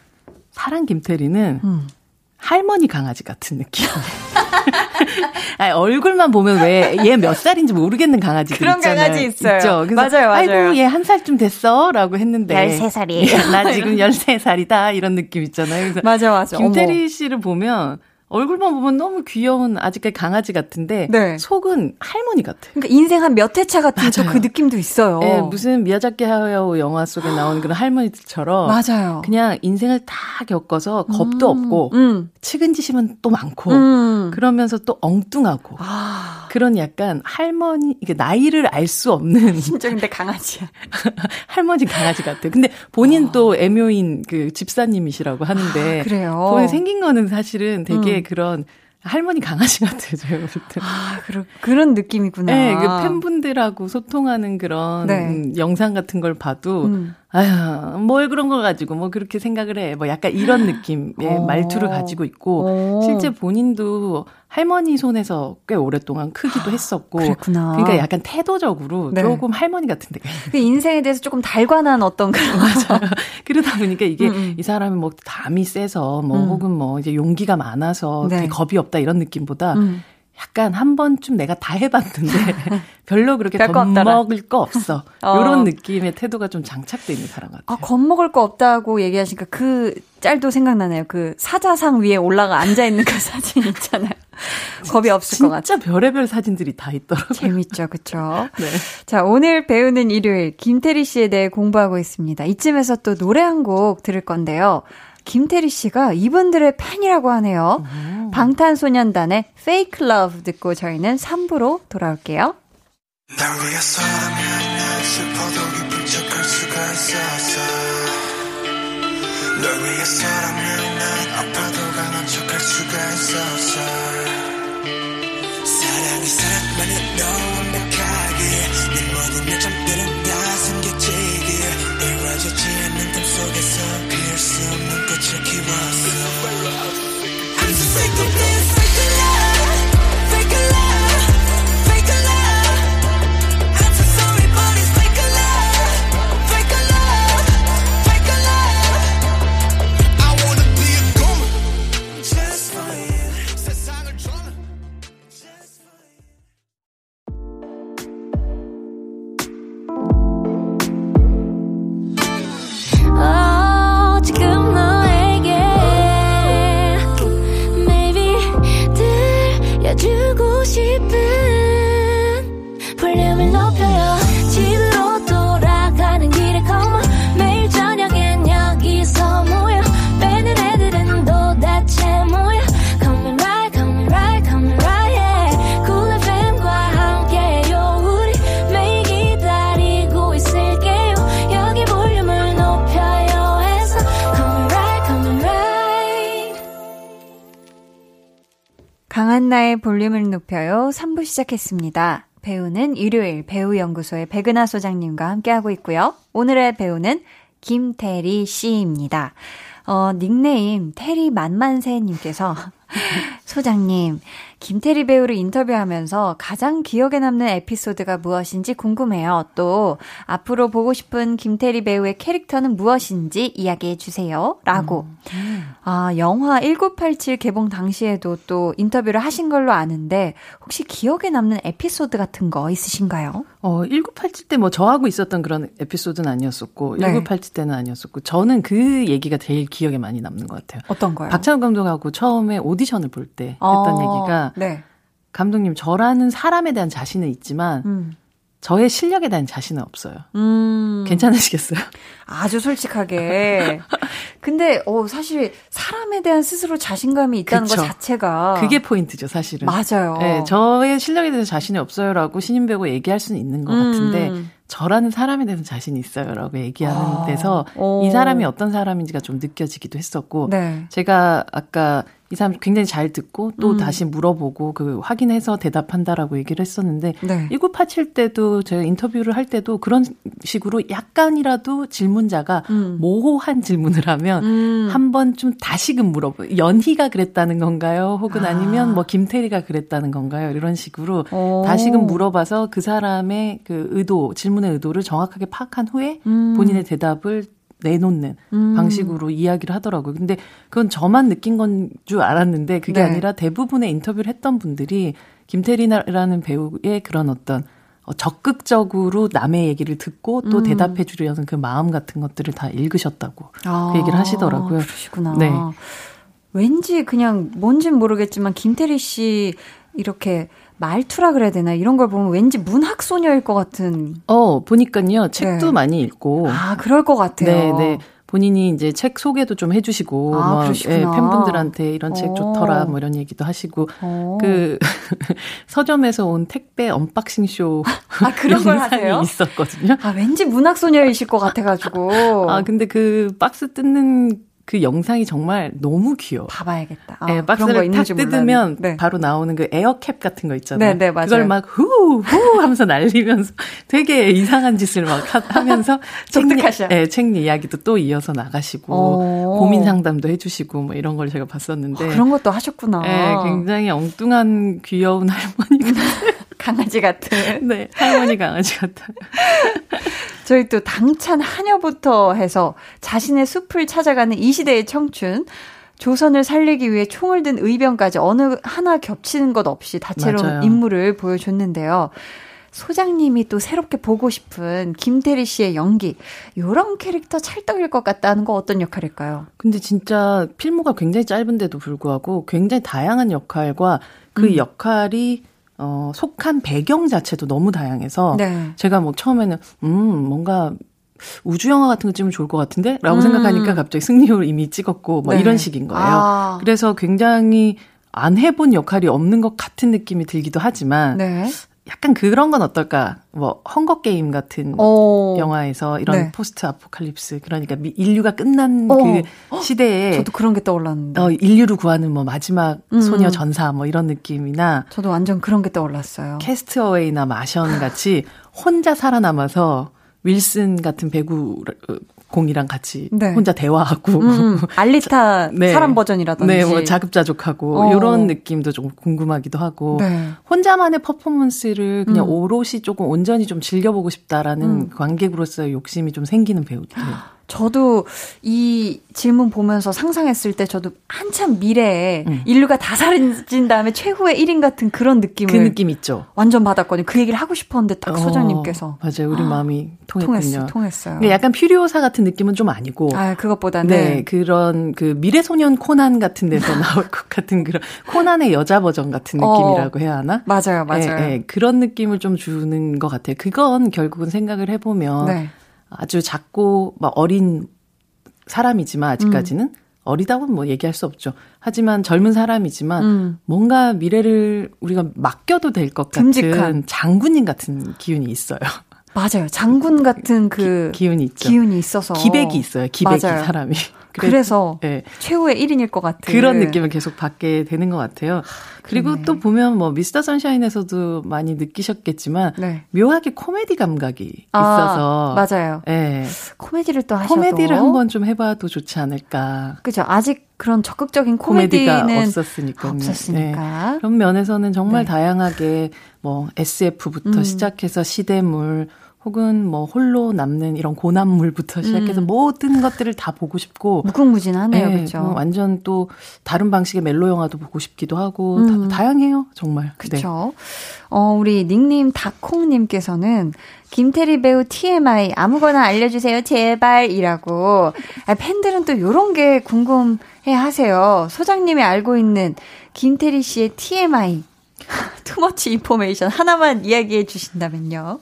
사람 김태리는 음. 할머니 강아지 같은 느낌. 아니, 얼굴만 보면 왜 얘 몇 살인지 모르겠는 강아지들 그런 있잖아요. 강아지 있어요. 있죠. 맞아요, 맞아요. 아이고, 얘 한 살쯤 됐어? 라고 했는데. 13살이에요. 나 지금 13살이다. 이런 느낌 있잖아요. 그래서 맞아, 맞아. 김태리 어머. 씨를 보면 얼굴만 보면 너무 귀여운 아직까지 강아지 같은데 네. 속은 할머니 같아요. 그러니까 인생 한 몇 회차 같은 또 그 느낌도 있어요. 네, 무슨 미야자키 하야오 영화 속에 나오는 그런 할머니들처럼 맞아요. 그냥 인생을 다 겪어서 겁도 음, 없고 음. 측은지심은 또 많고 음. 그러면서 또 엉뚱하고 아. 그런 약간 할머니 이게 나이를 알 수 없는 진짜 근데 강아지야. 할머니 강아지 같아요. 근데 본인 어. 또 애묘인 그 집사님이시라고 하는데 아, 그래요. 본인 생긴 거는 사실은 되게 음. 그런 할머니 강아지 같아요, 제가 볼 때. 아, 그런, 그런 느낌이구나. 네, 그 팬분들하고 소통하는 그런 네. 영상 같은 걸 봐도, 음. 아휴, 뭘 그런 걸 가지고 뭐 그렇게 생각을 해. 뭐 약간 이런 느낌의 어. 말투를 가지고 있고, 오. 실제 본인도 할머니 손에서 꽤 오랫동안 크기도 했었고. 그랬구나. 그러니까 약간 태도적으로 네. 조금 할머니 같은 데가 그 인생에 대해서 조금 달관한 어떤 그런. 맞아요. 그러다 보니까 이게 음, 음. 이 사람이 뭐 담이 세서 뭐 음. 혹은 뭐 이제 용기가 많아서 네. 겁이 없다 이런 느낌보다 음. 약간 한 번쯤 내가 다 해봤는데 별로 그렇게 겁먹을 거 없어. 어. 이런 느낌의 태도가 좀 장착돼 있는 사람 같아요. 아, 겁먹을 거 없다고 얘기하시니까 그 짤도 생각나네요. 그 사자상 위에 올라가 앉아 있는 그 사진 있잖아요. 겁이 없을 것 같아요. 진짜 별의별 사진들이 다 있더라고요. 재밌죠, 그렇죠. 네. 자, 오늘 배우는 일요일 김태리 씨에 대해 공부하고 있습니다. 이쯤에서 또 노래 한 곡 들을 건데요. 김태리 씨가 이분들의 팬이라고 하네요. 오. 방탄소년단의 Fake Love 듣고 저희는 3부로 돌아올게요. 널 위해서라면 난 아파도 강한 척할 수가 있었어 피울 수 없는 꽃을 높여요. 3부 시작했습니다. 배우는 일요일 배우연구소의 백은하 소장님과 함께하고 있고요. 오늘의 배우는 김태리 씨입니다. 어, 닉네임 테리 만만세님께서 소장님, 김태리 배우를 인터뷰하면서 가장 기억에 남는 에피소드가 무엇인지 궁금해요. 또 앞으로 보고 싶은 김태리 배우의 캐릭터는 무엇인지 이야기해 주세요. 라고. 음. 아, 영화 1987 개봉 당시에도 또 인터뷰를 하신 걸로 아는데 혹시 기억에 남는 에피소드 같은 거 있으신가요? 어, 1987 때 뭐 저하고 있었던 그런 에피소드는 아니었었고 네. 1987 때는 아니었었고 저는 그 얘기가 제일 기억에 많이 남는 것 같아요. 어떤 거요? 박찬욱 감독하고 처음에 오 디션을 볼때 했던 어, 얘기가 네. 감독님 저라는 사람에 대한 자신은 있지만 음. 저의 실력에 대한 자신은 없어요. 음. 괜찮으시겠어요? 아주 솔직하게. 근데 어 사실 사람에 대한 스스로 자신감이 있다는 그쵸. 것 자체가 그게 포인트죠, 사실은. 맞아요. 네, 저의 실력에 대해서 자신이 없어요라고 신인 배우 얘기할 수는 있는 것 음. 같은데 저라는 사람에 대해서 자신이 있어요라고 얘기하는 아. 데서 오. 이 사람이 어떤 사람인지가 좀 느껴지기도 했었고 네. 제가 아까 이 사람 굉장히 잘 듣고 또 음. 다시 물어보고 그 확인해서 대답한다라고 얘기를 했었는데 네. 1987 때도 제가 인터뷰를 할 때도 그런 식으로 약간이라도 질문자가 음. 모호한 질문을 하면 음. 한번 좀 다시금 물어보 연희가 그랬다는 건가요? 혹은 아. 아니면 뭐 김태리가 그랬다는 건가요? 이런 식으로 오. 다시금 물어봐서 그 사람의 그 의도 질문의 의도를 정확하게 파악한 후에 음. 본인의 대답을 내놓는 음. 방식으로 이야기를 하더라고요. 근데 그건 저만 느낀 건 줄 알았는데 그게 네. 아니라 대부분의 인터뷰를 했던 분들이 김태리라는 배우의 그런 어떤 어, 적극적으로 남의 얘기를 듣고 또 음. 대답해 주려는 그 마음 같은 것들을 다 읽으셨다고 아, 그 얘기를 하시더라고요. 그러시구나. 네. 왠지 그냥 뭔진 모르겠지만 김태리 씨 이렇게 말투라 그래야 되나 이런 걸 보면 왠지 문학 소녀일 것 같은. 어 보니까요 책도 네. 많이 읽고. 아 그럴 것 같아요. 네, 네. 본인이 이제 책 소개도 좀 해주시고 아, 뭐 예, 팬분들한테 이런 책 좋더라 뭐 이런 얘기도 하시고 오. 그 서점에서 온 택배 unboxing 쇼 아, 그런 걸 하세요? 있었거든요. 아 왠지 문학 소녀이실 것 같아가지고. 아 근데 그 박스 뜯는 그 영상이 정말 너무 귀여워. 봐봐야겠다. 아, 네, 박스를 탁 뜯으면 네. 바로 나오는 그 에어캡 같은 거 있잖아요. 네, 네, 맞아요. 그걸 막 후, 후 하면서 날리면서 되게 이상한 짓을 막 하, 면서 책, 네, 책 이야기도 또 이어서 나가시고 오. 고민 상담도 해주시고 뭐 이런 걸 제가 봤었는데. 아, 그런 것도 하셨구나. 네, 굉장히 엉뚱한 귀여운 할머니가. 강아지 같은. 네, 할머니 강아지 같은. 저희 또 당찬 하녀부터 해서 자신의 숲을 찾아가는 이 시대의 청춘. 조선을 살리기 위해 총을 든 의병까지 어느 하나 겹치는 것 없이 다채로운 맞아요. 인물을 보여줬는데요. 소장님이 또 새롭게 보고 싶은 김태리 씨의 연기, 요런 캐릭터 찰떡일 것 같다는 거 어떤 역할일까요? 근데 진짜 필모가 굉장히 짧은데도 불구하고 굉장히 다양한 역할과 그 음. 역할이 어, 속한 배경 자체도 너무 다양해서 네. 제가 뭐 처음에는 음 뭔가 우주 영화 같은 거 찍으면 좋을 것 같은데? 라고 음. 생각하니까 갑자기 승리호를 이미 찍었고, 뭐 네. 이런 식인 거예요. 아. 그래서 굉장히 안 해본 역할이 없는 것 같은 느낌이 들기도 하지만, 네. 약간 그런 건 어떨까? 뭐 헝거 게임 같은 오. 영화에서 이런 네. post apocalypse 그러니까 인류가 끝난 오. 그 어. 시대에 저도 그런 게 떠올랐는데 어, 인류를 구하는 뭐 마지막 음. 소녀 전사 뭐 이런 느낌이나 저도 완전 그런 게 떠올랐어요. 캐스트어웨이나 마션 같이 혼자 살아남아서 윌슨 같은 배구 공이랑 같이 네. 혼자 대화하고 음, 음. 알리타 네. 사람 버전이라든지 네, 뭐 자급자족하고 어. 이런 느낌도 좀 궁금하기도 하고 네. 혼자만의 퍼포먼스를 그냥 음. 오롯이 조금 온전히 좀 즐겨보고 싶다라는 음. 관객으로서의 욕심이 좀 생기는 배우들이에요. 저도 이 질문 보면서 상상했을 때 저도 한참 미래에 음. 인류가 다 사라진 다음에 최후의 1인 같은 그런 느낌을 그 느낌 있죠. 완전 받았거든요. 그 얘기를 하고 싶었는데 딱 어, 소장님께서 맞아요. 우리 마음이 통했군요. 통했어. 근데 약간 퓨리오사 같은 느낌은 좀 아니고 아, 그것보다는 네, 그런 그 미래 소년 코난 같은 데서 나올 것 같은 그런 코난의 여자 버전 같은 어. 느낌이라고 어, 해야 하나? 맞아요. 맞아요. 네, 네, 그런 느낌을 좀 주는 것 같아요. 그건 결국은 생각을 해 보면 네. 아주 작고 막 어린 사람이지만 아직까지는 음. 어리다고는 뭐 얘기할 수 없죠. 하지만 젊은 사람이지만 음. 뭔가 미래를 우리가 맡겨도 될 것 같은 장군님 같은 기운이 있어요. 맞아요. 장군 같은 그 기, 운이 있죠. 기운이 있어서 기백이 있어요. 기백이 맞아요. 사람이. 그래서 네. 최후의 1인일 것 같은 그런 느낌을 계속 받게 되는 것 같아요. 그리고. 또 보면 뭐 미스터 선샤인에서도 많이 느끼셨겠지만 네. 묘하게 코미디 감각이 아, 있어서 맞아요. 네. 코미디를 또 하셔도 코미디를 한번 좀 해봐도 좋지 않을까. 그죠. 아직 그런 적극적인 코미디가 없었으니까. 없었으니까. 네. 그런 면에서는 정말 네. 다양하게 뭐 SF부터 음. 시작해서 시대물 혹은 뭐 홀로 남는 이런 고난물부터 시작해서 음. 모든 것들을 다 보고 싶고 무궁무진하네요, 네, 그렇죠. 뭐 완전 또 다른 방식의 멜로 영화도 보고 싶기도 하고 음. 다, 양해요 정말. 그렇죠. 네. 어 우리 닉님 다콩님께서는 김태리 배우 TMI 아무거나 알려주세요 제발이라고 아, 팬들은 또 요런 게 궁금해 하세요. 소장님이 알고 있는 김태리 씨의 TMI 투머치 인포메이션 하나만 이야기해 주신다면요.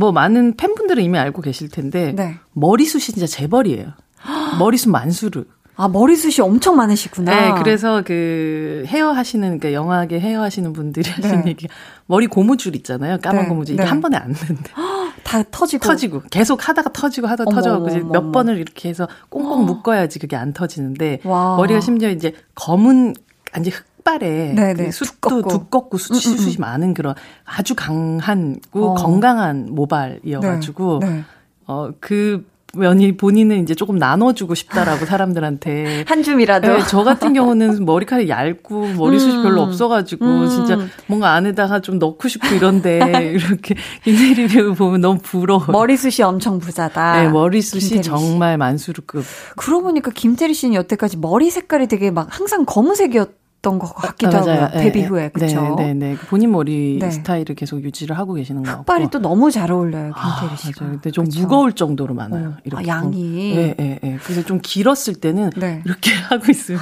뭐 많은 팬분들은 이미 알고 계실 텐데 네. 머리숱이 진짜 재벌이에요. 머리숱 만수르. 아, 머리숱이 엄청 많으시구나. 네, 그래서 그 헤어 하시는, 그러니까 영화계 헤어 하시는 분들이 네. 하시는 얘기 머리 고무줄 있잖아요. 까만 네. 고무줄. 이게 네. 한 번에 안 되는데. 다 터지고. 터지고. 계속 하다가 터지고 하다 가 터져갖고 몇 번을 이렇게 해서 꽁꽁 묶어야지 그게 안 터지는데. 와. 머리가 심지어 이제 검은, 완전 흑 흑발에 네, 그 숱도 두껍고, 두껍고 숱이, 숱이 많은 그런 아주 강한고 어. 건강한 모발이어가지고 네, 네. 어그 면이 본인은 이제 조금 나눠주고 싶다라고 사람들한테 한 줌이라도 네, 저 같은 경우는 머리카락이 얇고 머리숱이 음. 별로 없어가지고 음. 진짜 뭔가 안에다가 좀 넣고 싶고 이런데 이렇게 김대리를 보면 너무 부러워 머리숱이 엄청 부자다 네 머리숱이 정말 만수르급 그러고 보니까 김태리 씨는 여태까지 머리 색깔이 되게 막 항상 검은색이었 것 같기도 아, 하고요. 네, 데뷔 후에 그렇죠. 네, 네, 네. 본인 머리 네. 스타일을 계속 유지를 하고 계시는 거 같고. 흑발이 또 너무 잘 어울려요, 김태리 씨가. 아, 맞아요. 근데 좀 그쵸? 무거울 정도로 많아요. 어. 이렇게. 아, 양이. 네, 네, 네. 그래서 좀 길었을 때는 네. 이렇게 하고 있으면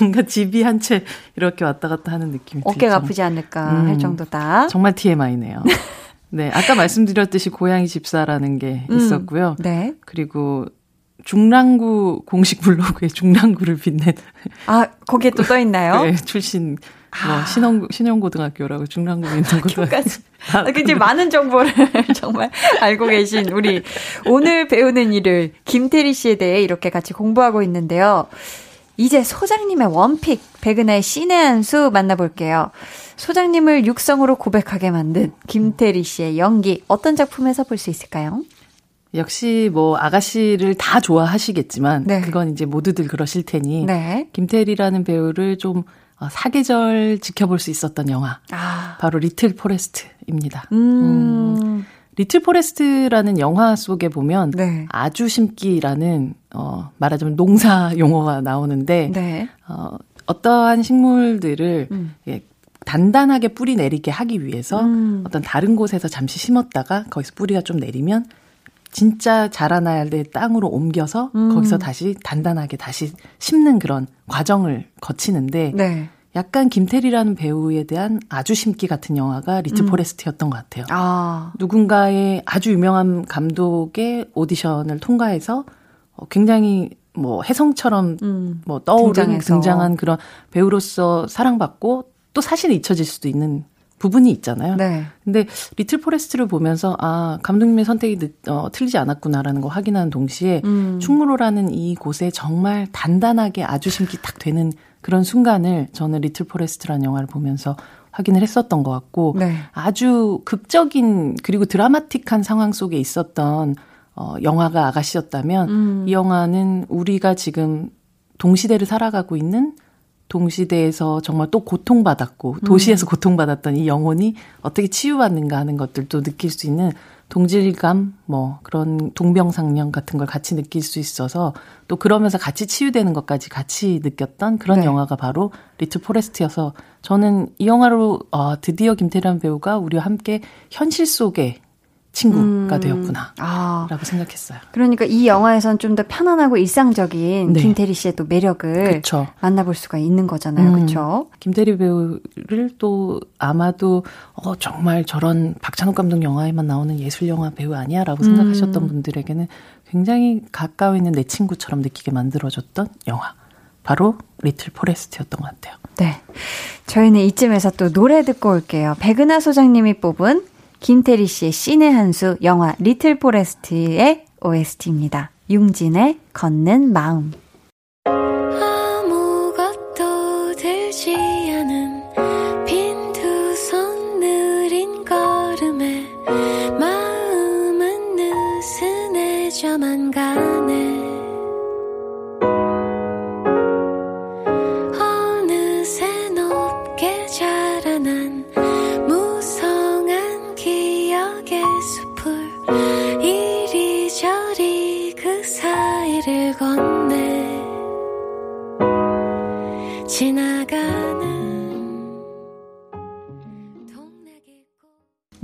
뭔가 집이 한 채 이렇게 왔다 갔다 하는 느낌이 어깨가 들죠. 아프지 않을까 음, 할 정도다. 정말 TMI네요. 네, 아까 말씀드렸듯이 고양이 집사라는 게 음, 있었고요. 네. 그리고 중랑구 공식 블로그에 중랑구를 빛낸 아 거기에 또써 있나요? 네, 출신 뭐 아. 신영 신영고등학교라고 중랑구에 있는 고등학교까지. 아, 굉장히 많은 정보를 정말 알고 계신 우리 오늘 배우는 일을 김태리 씨에 대해 이렇게 같이 공부하고 있는데요. 이제 소장님의 원픽 백은하의 신의 한 수 만나볼게요. 소장님을 육성으로 고백하게 만든 김태리 씨의 연기 어떤 작품에서 볼 수 있을까요? 역시 뭐 아가씨를 다 좋아하시겠지만 네. 그건 이제 모두들 그러실 테니 네. 김태리라는 배우를 좀 어, 사계절 지켜볼 수 있었던 영화 아. 바로 리틀 포레스트입니다. 음. 음. 리틀 포레스트라는 영화 속에 보면 네. 아주 심기라는 어 말하자면 농사 용어가 나오는데 네. 어 어떠한 식물들을 음. 예, 단단하게 뿌리 내리게 하기 위해서 음. 어떤 다른 곳에서 잠시 심었다가 거기서 뿌리가 좀 내리면 진짜 자라나야 될 땅으로 옮겨서 음. 거기서 다시 단단하게 다시 심는 그런 과정을 거치는데 네. 약간 김태리라는 배우에 대한 아주 심기 같은 영화가 리틀 음. 포레스트였던 것 같아요. 아. 누군가의 아주 유명한 감독의 오디션을 통과해서 어, 굉장히 뭐 혜성처럼 음. 뭐 떠오른 등장해서. 등장한 그런 배우로서 사랑받고 또 사실 잊혀질 수도 있는 부분이 있잖아요. 네. 근데 리틀 포레스트를 보면서 아 감독님의 선택이 늦, 어, 틀리지 않았구나라는 거 확인하는 동시에 음. 충무로라는 이 곳에 정말 단단하게 아주 심기 딱 되는 그런 순간을 저는 리틀 포레스트라는 영화를 보면서 확인을 했었던 것 같고 네. 아주 극적인 그리고 드라마틱한 상황 속에 있었던 어, 영화가 아가씨였다면 음. 이 영화는 우리가 지금 동시대를 살아가고 있는 동시대에서 정말 또 고통받았고 도시에서 음. 고통받았던 이 영혼이 어떻게 치유받는가 하는 것들도 느낄 수 있는 동질감 뭐 그런 동병상련 같은 걸 같이 느낄 수 있어서 또 그러면서 같이 치유되는 것까지 같이 느꼈던 그런 네. 영화가 바로 리틀 포레스트여서 저는 이 영화로 어, 드디어 김태란 배우가 우리와 함께 현실 속에 친구가 음. 되었구나. 아. 라고 생각했어요. 그러니까 이 영화에선 좀 더 편안하고 일상적인 네. 김태리 씨의 또 매력을 그쵸. 만나볼 수가 있는 거잖아요. 음. 그렇죠? 김태리 배우를 또 아마도 어 정말 저런 박찬욱 감독 영화에만 나오는 예술 영화 배우 아니야라고 생각하셨던 음. 분들에게는 굉장히 가까이 있는 내 친구처럼 느끼게 만들어줬던 영화. 바로 리틀 포레스트였던 것 같아요. 네. 저희는 이쯤에서 또 노래 듣고 올게요. 백은하 소장님이 뽑은 김태리 씨의 신의 한 수 영화 리틀 포레스트의 OST입니다. 융진의 걷는 마음.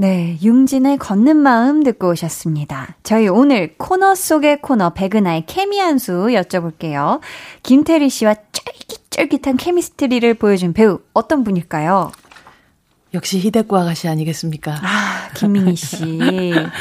네, 융진의 걷는 마음 듣고 오셨습니다. 저희 오늘 코너 속의 코너 백은하의 케미 한 수 여쭤볼게요. 김태리 씨와 쫄깃쫄깃한 케미스트리를 보여준 배우 어떤 분일까요? 역시 히데코 아가씨 아니겠습니까? 아, 김민희 씨.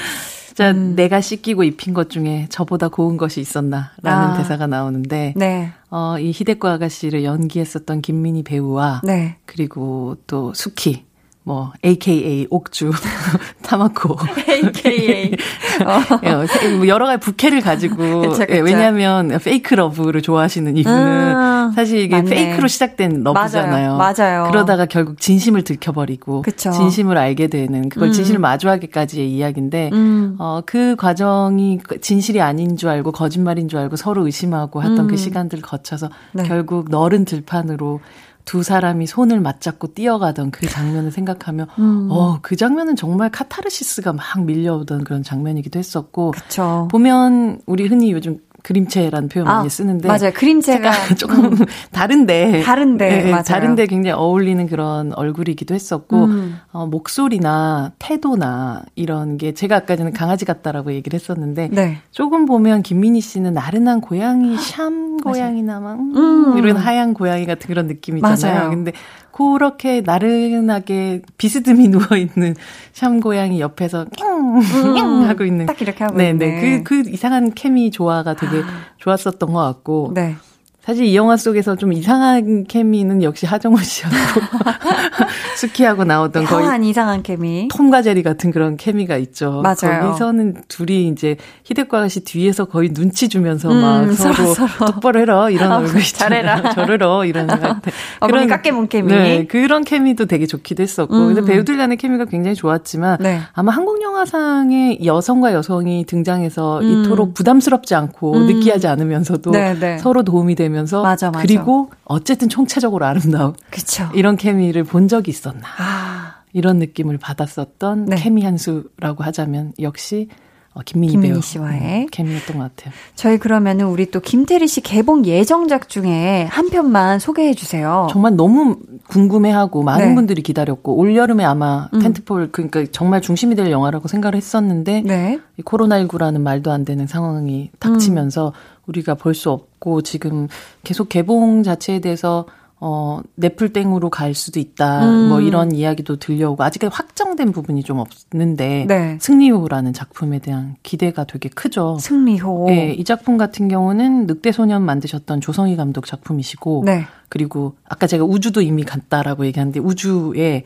자, 음. 내가 씻기고 입힌 것 중에 저보다 고운 것이 있었나 라는 아. 대사가 나오는데, 네. 어, 이 히데코 아가씨를 연기했었던 김민희 배우와, 네. 그리고 또 수키, 뭐 AKA 옥주 타마코 AKA 어. 예, 뭐 여러 가지 부캐를 가지고 그쵸, 그쵸. 예, 왜냐하면 fake love를 좋아하시는 이분은 음, 사실 이게 맞네. fake로 시작된 love잖아요. 맞아요. 맞아요. 그러다가 결국 진심을 들켜버리고 그쵸. 진심을 알게 되는 그걸 음. 진실을 마주하기까지의 이야기인데 음. 어, 그 과정이 진실이 아닌 줄 알고 거짓말인 줄 알고 서로 의심하고 했던 그 음. 그 시간들 거쳐서 네. 결국 너른 들판으로 두 사람이 손을 맞잡고 뛰어가던 그 장면을 생각하면 음. 어, 그 장면은 정말 카타르시스가 막 밀려오던 그런 장면이기도 했었고 그쵸. 보면 우리 흔히 요즘 그림체라는 표현 아, 많이 쓰는데 맞아요. 그림체가 조금 음. 다른데 다른데 네, 맞아요. 다른데 굉장히 어울리는 그런 얼굴이기도 했었고 음. 어, 목소리나 태도나 이런 게 제가 아까 전에 강아지 같다라고 얘기를 했었는데 네. 조금 보면 김민희 씨는 나른한 고양이 샴 고양이나 막 음, 이런 하얀 고양이 같은 그런 느낌이잖아요. 맞아요. 근데 그렇게 나른하게 비스듬히 누워 있는 샴 고양이 옆에서 음, 하고 있는 딱 이렇게 하고 네, 있네. 네. 그, 그 이상한 케미 조화가 되게 아. 좋았었던 것 같고. 네. 사실 이 영화 속에서 좀 이상한 케미는 역시 하정우 씨였고 스키하고 나오던 거의 이상한 케미 톰과 제리 같은 그런 케미가 있죠. 맞아요. 거기서는 둘이 이제 히데과 아가씨 뒤에서 거의 눈치 주면서 음, 막 서로, 서로, 똑바로 해라 이런 어, 얼굴 잘해라 저르러 이런 어, 그런 깎게문 케미 네, 그런 케미도 되게 좋기도 했었고 음. 근데 배우들 간의 케미가 굉장히 좋았지만 네. 아마 한국 영화상에 여성과 여성이 등장해서 음. 이토록 부담스럽지 않고 음. 느끼하지 않으면서도 네, 네. 서로 도움이 되면 되면서 맞아, 맞아. 그리고 어쨌든 총체적으로 아름다운 그쵸. 이런 케미를 본 적이 있었나 아. 이런 느낌을 받았었던 네. 케미 한 수라고 하자면 역시 어, 김민희, 김민희 배우 씨와의 음, 케미였던 것 같아요. 저희 그러면은 우리 또 김태리 씨 개봉 예정작 중에 한 편만 소개해 주세요. 정말 너무 궁금해하고 많은 네. 분들이 기다렸고 올 여름에 아마 음. 텐트폴 그러니까 정말 중심이 될 영화라고 생각을 했었는데 네. 이 코로나19라는 말도 안 되는 상황이 닥치면서 음. 우리가 볼 수 없고 지금 계속 개봉 자체에 대해서 어, 넷플땡으로 갈 수도 있다. 음. 뭐 이런 이야기도 들려오고 아직까지 확정된 부분이 좀 없는데 네. 승리호라는 작품에 대한 기대가 되게 크죠. 승리호. 네, 이 작품 같은 경우는 늑대 소년 만드셨던 조성희 감독 작품이시고 네. 그리고 아까 제가 우주도 이미 갔다라고 얘기하는데 우주에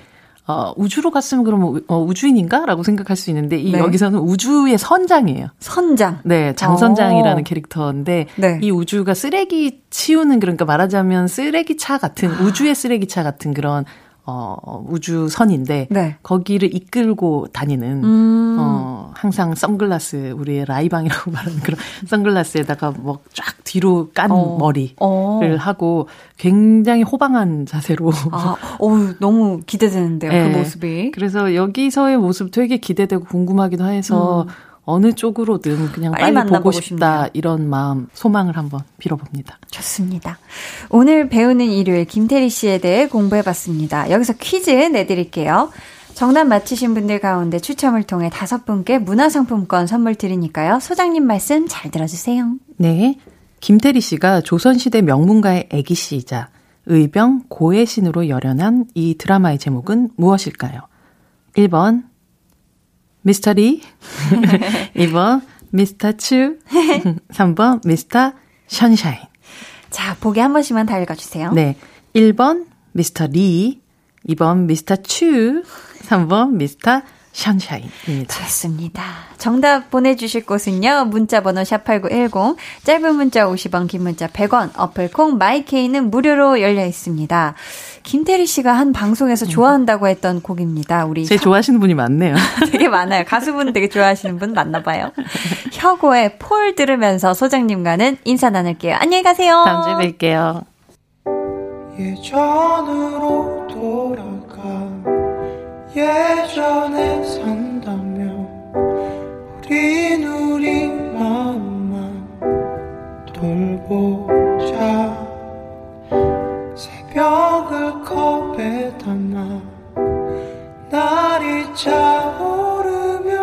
어, 우주로 갔으면 그러면 어, 우주인인가? 라고 생각할 수 있는데, 이 네. 여기서는 우주의 선장이에요. 선장? 네, 장선장이라는 오. 캐릭터인데, 네. 이 우주가 쓰레기 치우는, 그러니까 말하자면 쓰레기차 같은, 아. 우주의 쓰레기차 같은 그런 어, 우주선인데 네. 거기를 이끌고 다니는 음. 어, 항상 선글라스 우리의 라이방이라고 말하는 그런 선글라스에다가 뭐 쫙 뒤로 깐 어. 머리를 어. 하고 굉장히 호방한 자세로 아, 어 너무 기대되는데요. 그 네. 그 모습이. 그래서 여기서의 모습 되게 기대되고 궁금하기도 해서 음. 어느 쪽으로든 그냥 빨리, 빨리 보고 싶다 싶네요. 이런 마음 소망을 한번 빌어봅니다. 좋습니다. 오늘 배우는 일요일 김태리 씨에 대해 공부해봤습니다. 여기서 퀴즈 내드릴게요. 정답 맞히신 분들 가운데 추첨을 통해 다섯 분께 문화상품권 선물 드리니까요. 소장님 말씀 잘 들어주세요. 네. 김태리 씨가 조선시대 명문가의 애기씨이자 의병 고의 신으로 열연한 이 드라마의 제목은 무엇일까요? 1번 미스터 리 2번 미스터 츄 3번 미스터 션샤인 자, 보기 한 번씩만 다 읽어주세요. 네. 1번 미스터 리 2번 미스터 츄 3번 미스터 션샤인입니다. 좋습니다. 정답 보내주실 곳은요. 문자번호 샵8910, 짧은 문자 50원, 긴 문자 100원, 어플 콩, 마이케이는 무료로 열려 있습니다. 김태리 씨가 한 방송에서 좋아한다고 했던 곡입니다. 우리 제 좋아하시는 분이 많네요. 되게 많아요. 가수분 되게 좋아하시는 분 많나 봐요. 혁오의 폴 들으면서 소장님과는 인사 나눌게요. 안녕히 가세요. 다음 주에 뵐게요. 예전으로 돌아가 예전에 산다면 우린 우리 마음만 돌보자 새벽을 컵에 담아 날이 차오르면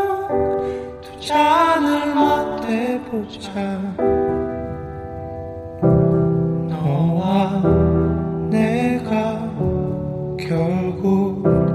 두 잔을 맞대보자. 너와 내가 결국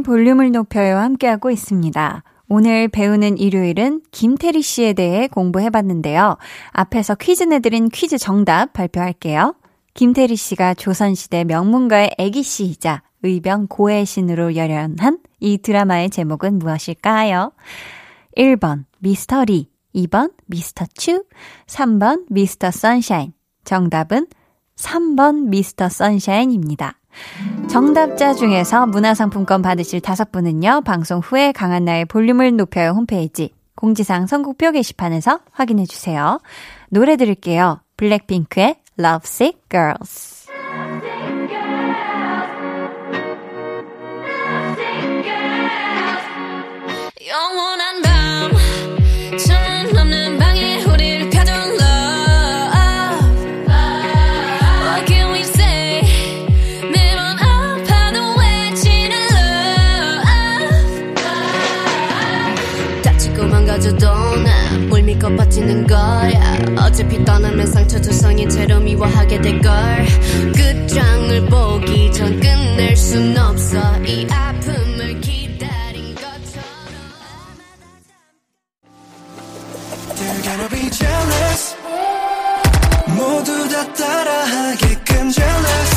볼륨을 높여요 함께하고 있습니다. 오늘 배우는 일요일은 김태리 씨에 대해 공부해봤는데요. 앞에서 퀴즈 내드린 퀴즈 정답 발표할게요. 김태리 씨가 조선시대 명문가의 애기씨이자 의병 고애신으로 열연한 이 드라마의 제목은 무엇일까요? 1번 미스터 리, 2번 미스터 츄, 3번 미스터 선샤인, 정답은 3번 미스터 선샤인입니다. 정답자 중에서 문화상품권 받으실 다섯 분은요, 방송 후에 강한나의 볼륨을 높여요 홈페이지 공지사항 선곡표 게시판에서 확인해주세요. 노래 들을게요. 블랙핑크의 Lovesick Girls. 것 버티는 거야. 어차피 떠나면 상처 두성이 채로 미워하게 될걸. 끝장을 보기 전 끝낼 순 없어. 이 아픔을 기다린 것처럼. They're gonna be jealous. 모두 다 따라하게끔 jealous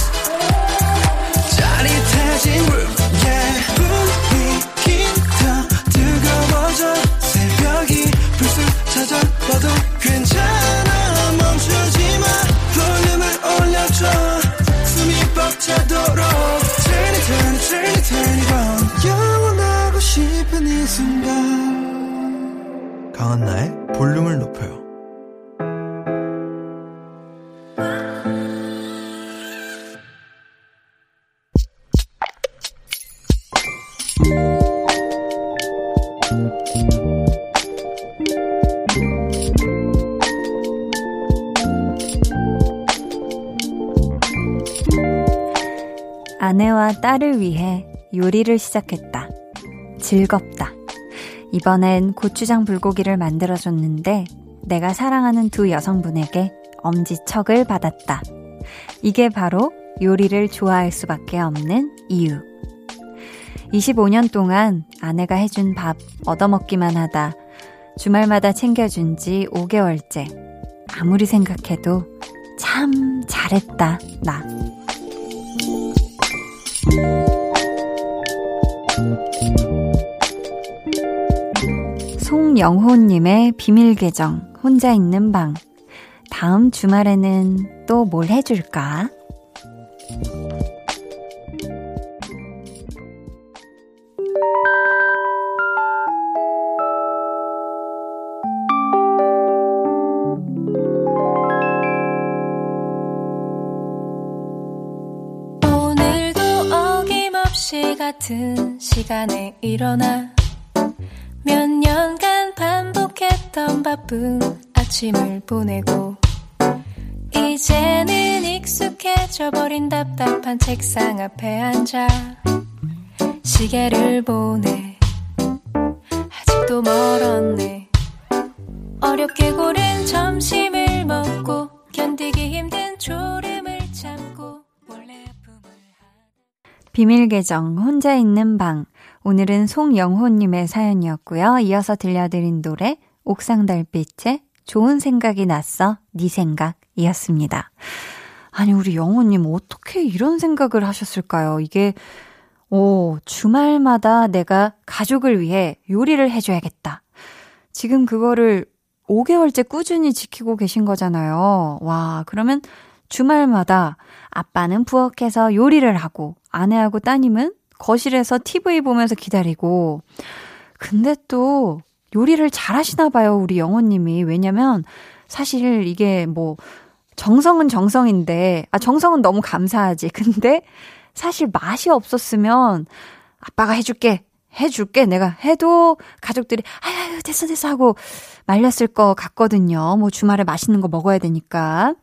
순간 강한나의 볼륨을 높여요 아내와 딸을 위해 요리를 시작했다. 즐겁다. 이번엔 고추장 불고기를 만들어줬는데 내가 사랑하는 두 여성분에게 엄지척을 받았다. 이게 바로 요리를 좋아할 수밖에 없는 이유. 25년 동안 아내가 해준 밥 얻어먹기만 하다 주말마다 챙겨준 지 5개월째. 아무리 생각해도 참 잘했다, 나. 송영호님의 비밀 계정, 혼자 있는 방. 다음 주말에는 또 뭘 해줄까? 같은 시간에 일어나 몇 년간 반복했던 바쁜 아침을 보내고 이제는 익숙해져 버린 답답한 책상 앞에 앉아 시계를 보내. 아직도 멀었네. 어렵게 고른 점심을 먹고 견디기 힘든 졸음을 참고 비밀 계정 혼자 있는 방 오늘은 송영호님의 사연이었고요. 이어서 들려드린 노래 옥상 달빛의 좋은 생각이 났어 네 생각이었습니다. 아니 우리 영호님 어떻게 이런 생각을 하셨을까요? 이게 오 주말마다 내가 가족을 위해 요리를 해줘야겠다. 지금 그거를 5개월째 꾸준히 지키고 계신 거잖아요. 와 그러면 주말마다 아빠는 부엌에서 요리를 하고 아내하고 따님은 거실에서 TV 보면서 기다리고 근데 또 요리를 잘 하시나 봐요, 우리 영호님이. 왜냐면 사실 이게 뭐 정성은 정성인데 아 정성은 너무 감사하지. 근데 사실 맛이 없었으면 아빠가 해줄게. 해줄게. 내가 해도 가족들이 아유, 됐어, 됐어 하고 말렸을 것 같거든요. 뭐 주말에 맛있는 거 먹어야 되니까.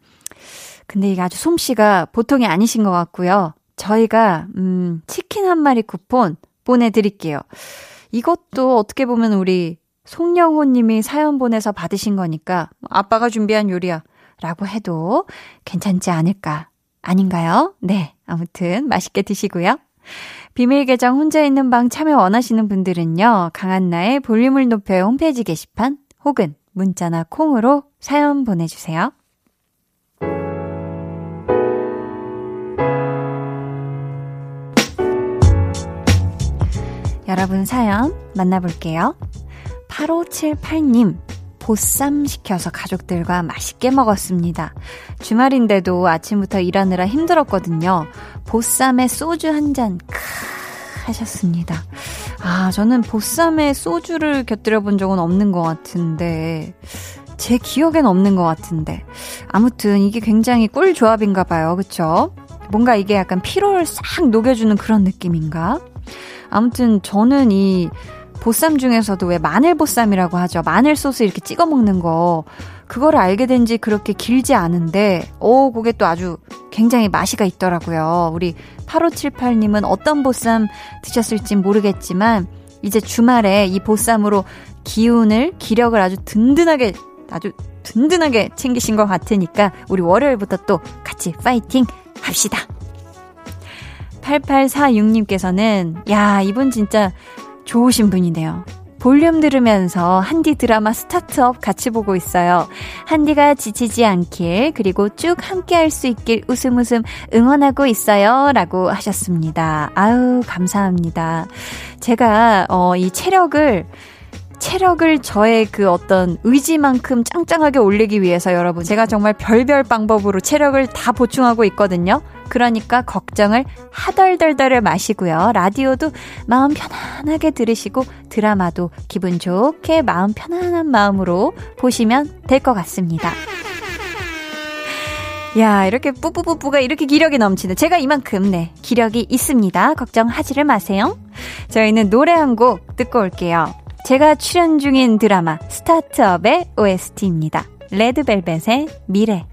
근데 이게 아주 솜씨가 보통이 아니신 것 같고요. 저희가, 음, 치킨 한 마리 쿠폰 보내드릴게요. 이것도 어떻게 보면 우리 송영호 님이 사연 보내서 받으신 거니까 아빠가 준비한 요리야. 라고 해도 괜찮지 않을까. 아닌가요? 네. 아무튼 맛있게 드시고요. 비밀 계정 혼자 있는 방 참여 원하시는 분들은요. 강한나의 볼륨을 높여 홈페이지 게시판 혹은 문자나 콩으로 사연 보내주세요. 여러분 사연 만나볼게요. 8578님, 보쌈 시켜서 가족들과 맛있게 먹었습니다. 주말인데도 아침부터 일하느라 힘들었거든요. 보쌈에 소주 한 잔, 크, 하셨습니다. 아, 저는 보쌈에 소주를 곁들여 본 적은 없는 것 같은데, 제 기억엔 없는 것 같은데. 아무튼 이게 굉장히 꿀 조합인가 봐요. 그쵸? 뭔가 이게 약간 피로를 싹 녹여주는 그런 느낌인가? 아무튼 저는 이 보쌈 중에서도 왜 마늘 보쌈이라고 하죠. 마늘 소스 이렇게 찍어 먹는 거. 그거를 알게 된 지 그렇게 길지 않은데, 오, 그게 또 아주 굉장히 맛이가 있더라고요. 우리 8578님은 어떤 보쌈 드셨을지 모르겠지만, 이제 주말에 이 보쌈으로 기운을, 기력을 아주 든든하게, 아주 든든하게 챙기신 것 같으니까, 우리 월요일부터 또 같이 파이팅 합시다. 8846님께서는, 야, 이분 진짜 좋으신 분이네요. 볼륨 들으면서 한디 드라마 스타트업 같이 보고 있어요. 한디가 지치지 않길, 그리고 쭉 함께 할 수 있길 웃음 웃음 응원하고 있어요. 라고 하셨습니다. 아유, 감사합니다. 제가, 어, 이 체력을, 체력을 저의 그 어떤 의지만큼 짱짱하게 올리기 위해서 여러분, 제가 정말 별별 방법으로 체력을 다 보충하고 있거든요. 그러니까 걱정을 하덜덜덜을 마시고요. 라디오도 마음 편안하게 들으시고 드라마도 기분 좋게 마음 편안한 마음으로 보시면 될 것 같습니다. 야, 이렇게 뿌뿌뿌뿌가 이렇게 기력이 넘치는 제가 이만큼 네, 기력이 있습니다. 걱정하지를 마세요. 저희는 노래 한 곡 듣고 올게요. 제가 출연 중인 드라마 스타트업의 OST입니다. 레드벨벳의 미래.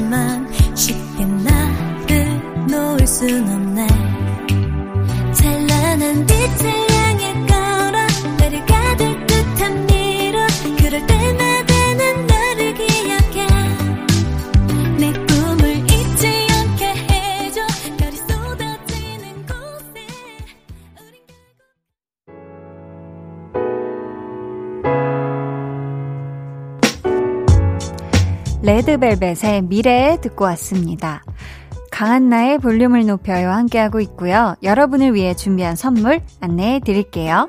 하지만 쉽게 나를 놓을 순 없네. 찬란한 빛을 레드벨벳의 미래 듣고 왔습니다. 강한나의 볼륨을 높여요 함께하고 있고요. 여러분을 위해 준비한 선물 안내해 드릴게요.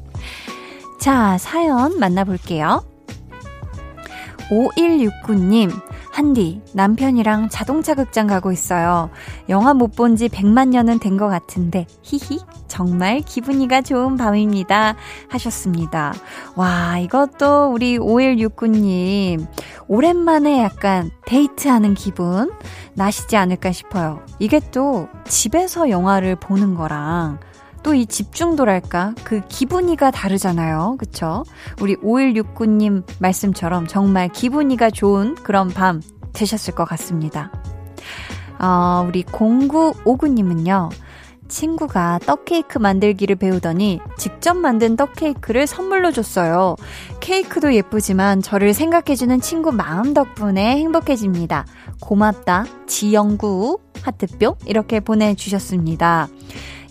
자, 사연 만나볼게요. 5169님, 한디, 남편이랑 자동차 극장 가고 있어요. 영화 못 본 지 100만 년은 된 것 같은데, 히히, 정말 기분이가 좋은 밤입니다. 하셨습니다. 와, 이것도 우리 5169님, 오랜만에 약간 데이트하는 기분 나시지 않을까 싶어요. 이게 또 집에서 영화를 보는 거랑 또 이 집중도랄까? 그 기분이가 다르잖아요. 그쵸? 우리 5169님 말씀처럼 정말 기분이가 좋은 그런 밤 되셨을 것 같습니다. 어, 우리 0959님은요. 친구가 떡케이크 만들기를 배우더니 직접 만든 떡케이크를 선물로 줬어요. 케이크도 예쁘지만 저를 생각해주는 친구 마음 덕분에 행복해집니다. 고맙다. 지영구 하트뿅 이렇게 보내주셨습니다.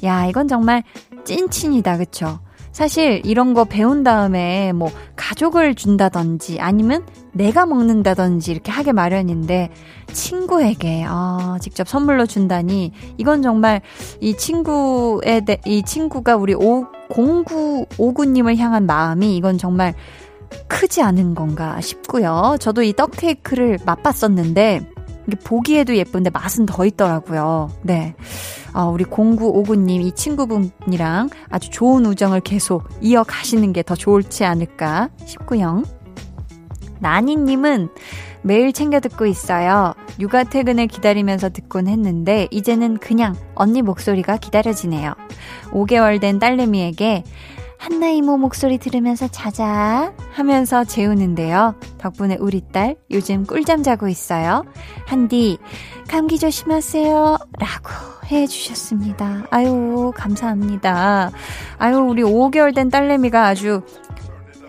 야, 이건 정말 찐친이다, 그쵸? 사실 이런 거 배운 다음에 뭐 가족을 준다든지 아니면 내가 먹는다든지 이렇게 하게 마련인데 친구에게 아, 직접 선물로 준다니 이건 정말 이 친구에 대, 이 친구가 우리 오, 0959님을 향한 마음이 이건 정말 크지 않은 건가 싶고요. 저도 이 떡 케이크를 맛봤었는데 이게 보기에도 예쁜데 맛은 더 있더라고요. 네. 어, 우리 0959님 이 친구분이랑 아주 좋은 우정을 계속 이어가시는 게 더 좋을지 않을까 싶고요. 나니님은 매일 챙겨 듣고 있어요. 육아 퇴근을 기다리면서 듣곤 했는데 이제는 그냥 언니 목소리가 기다려지네요. 5개월 된 딸내미에게 한나 이모 목소리 들으면서 자자 하면서 재우는데요. 덕분에 우리 딸 요즘 꿀잠 자고 있어요. 한디 감기 조심하세요. 라고 해 주셨습니다. 아유 감사합니다. 아유 우리 5개월 된 딸내미가 아주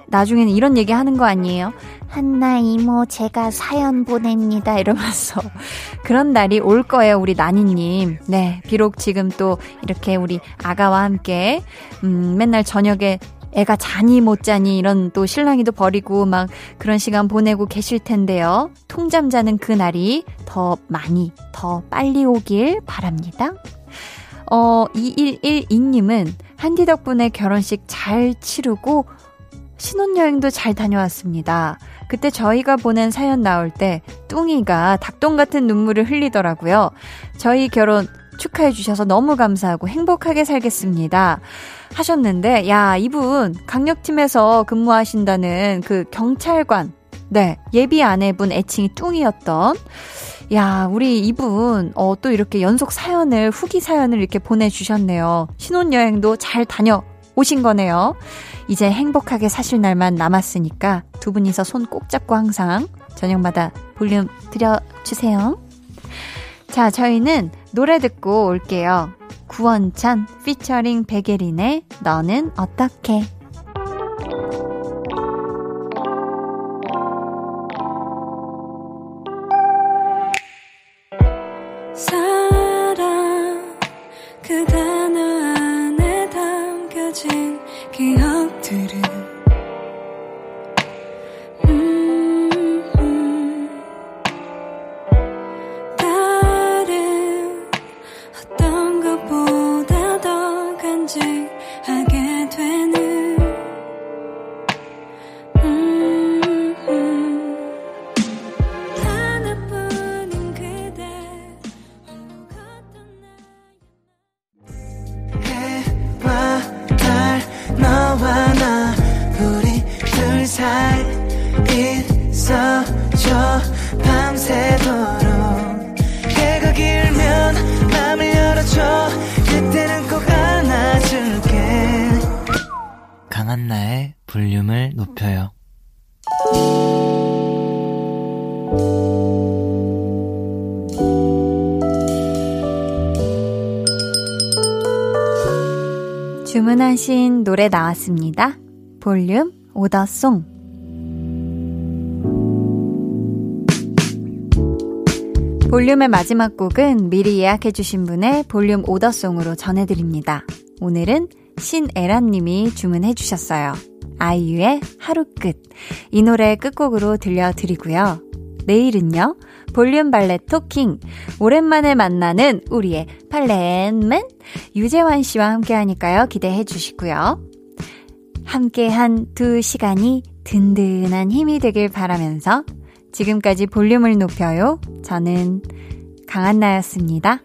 나중에는 이런 얘기 하는 거 아니에요? 한나 이모 제가 사연 보냅니다. 이러면서 그런 날이 올 거예요 우리 나니님. 네 비록 지금 또 이렇게 우리 아가와 함께 음 맨날 저녁에 애가 자니 못 자니 이런 또 신랑이도 버리고 막 그런 시간 보내고 계실 텐데요. 통잠 자는 그 날이 더 많이 더 빨리 오길 바랍니다. 어 2112님은 한디 덕분에 결혼식 잘 치르고 신혼여행도 잘 다녀왔습니다. 그때 저희가 보낸 사연 나올 때 뚱이가 닭똥 같은 눈물을 흘리더라고요. 저희 결혼 축하해 주셔서 너무 감사하고 행복하게 살겠습니다. 하셨는데, 야, 이분 강력팀에서 근무하신다는 그 경찰관, 네, 예비 아내분 애칭이 뚱이었던, 야, 우리 이분, 어, 또 이렇게 연속 사연을, 후기 사연을 이렇게 보내주셨네요. 신혼여행도 잘 다녀 오신 거네요. 이제 행복하게 사실 날만 남았으니까 두 분이서 손 꼭 잡고 항상 저녁마다 볼륨 들여주세요. 자, 저희는 노래 듣고 올게요. 구원찬 피처링 백예린의 너는 어떻게 노래 나왔습니다. 볼륨 오더송. 볼륨의 마지막 곡은 미리 예약해주신 분의 볼륨 오더송으로 전해드립니다. 오늘은 신애란님이 주문해주셨어요. 아이유의 하루 끝. 이 노래 끝곡으로 들려드리고요. 내일은요, 볼륨 발레 토킹. 오랜만에 만나는 우리의 발렌맨 유재환 씨와 함께 하니까요. 기대해 주시고요. 함께 한 두 시간이 든든한 힘이 되길 바라면서 지금까지 볼륨을 높여요. 저는 강한나였습니다.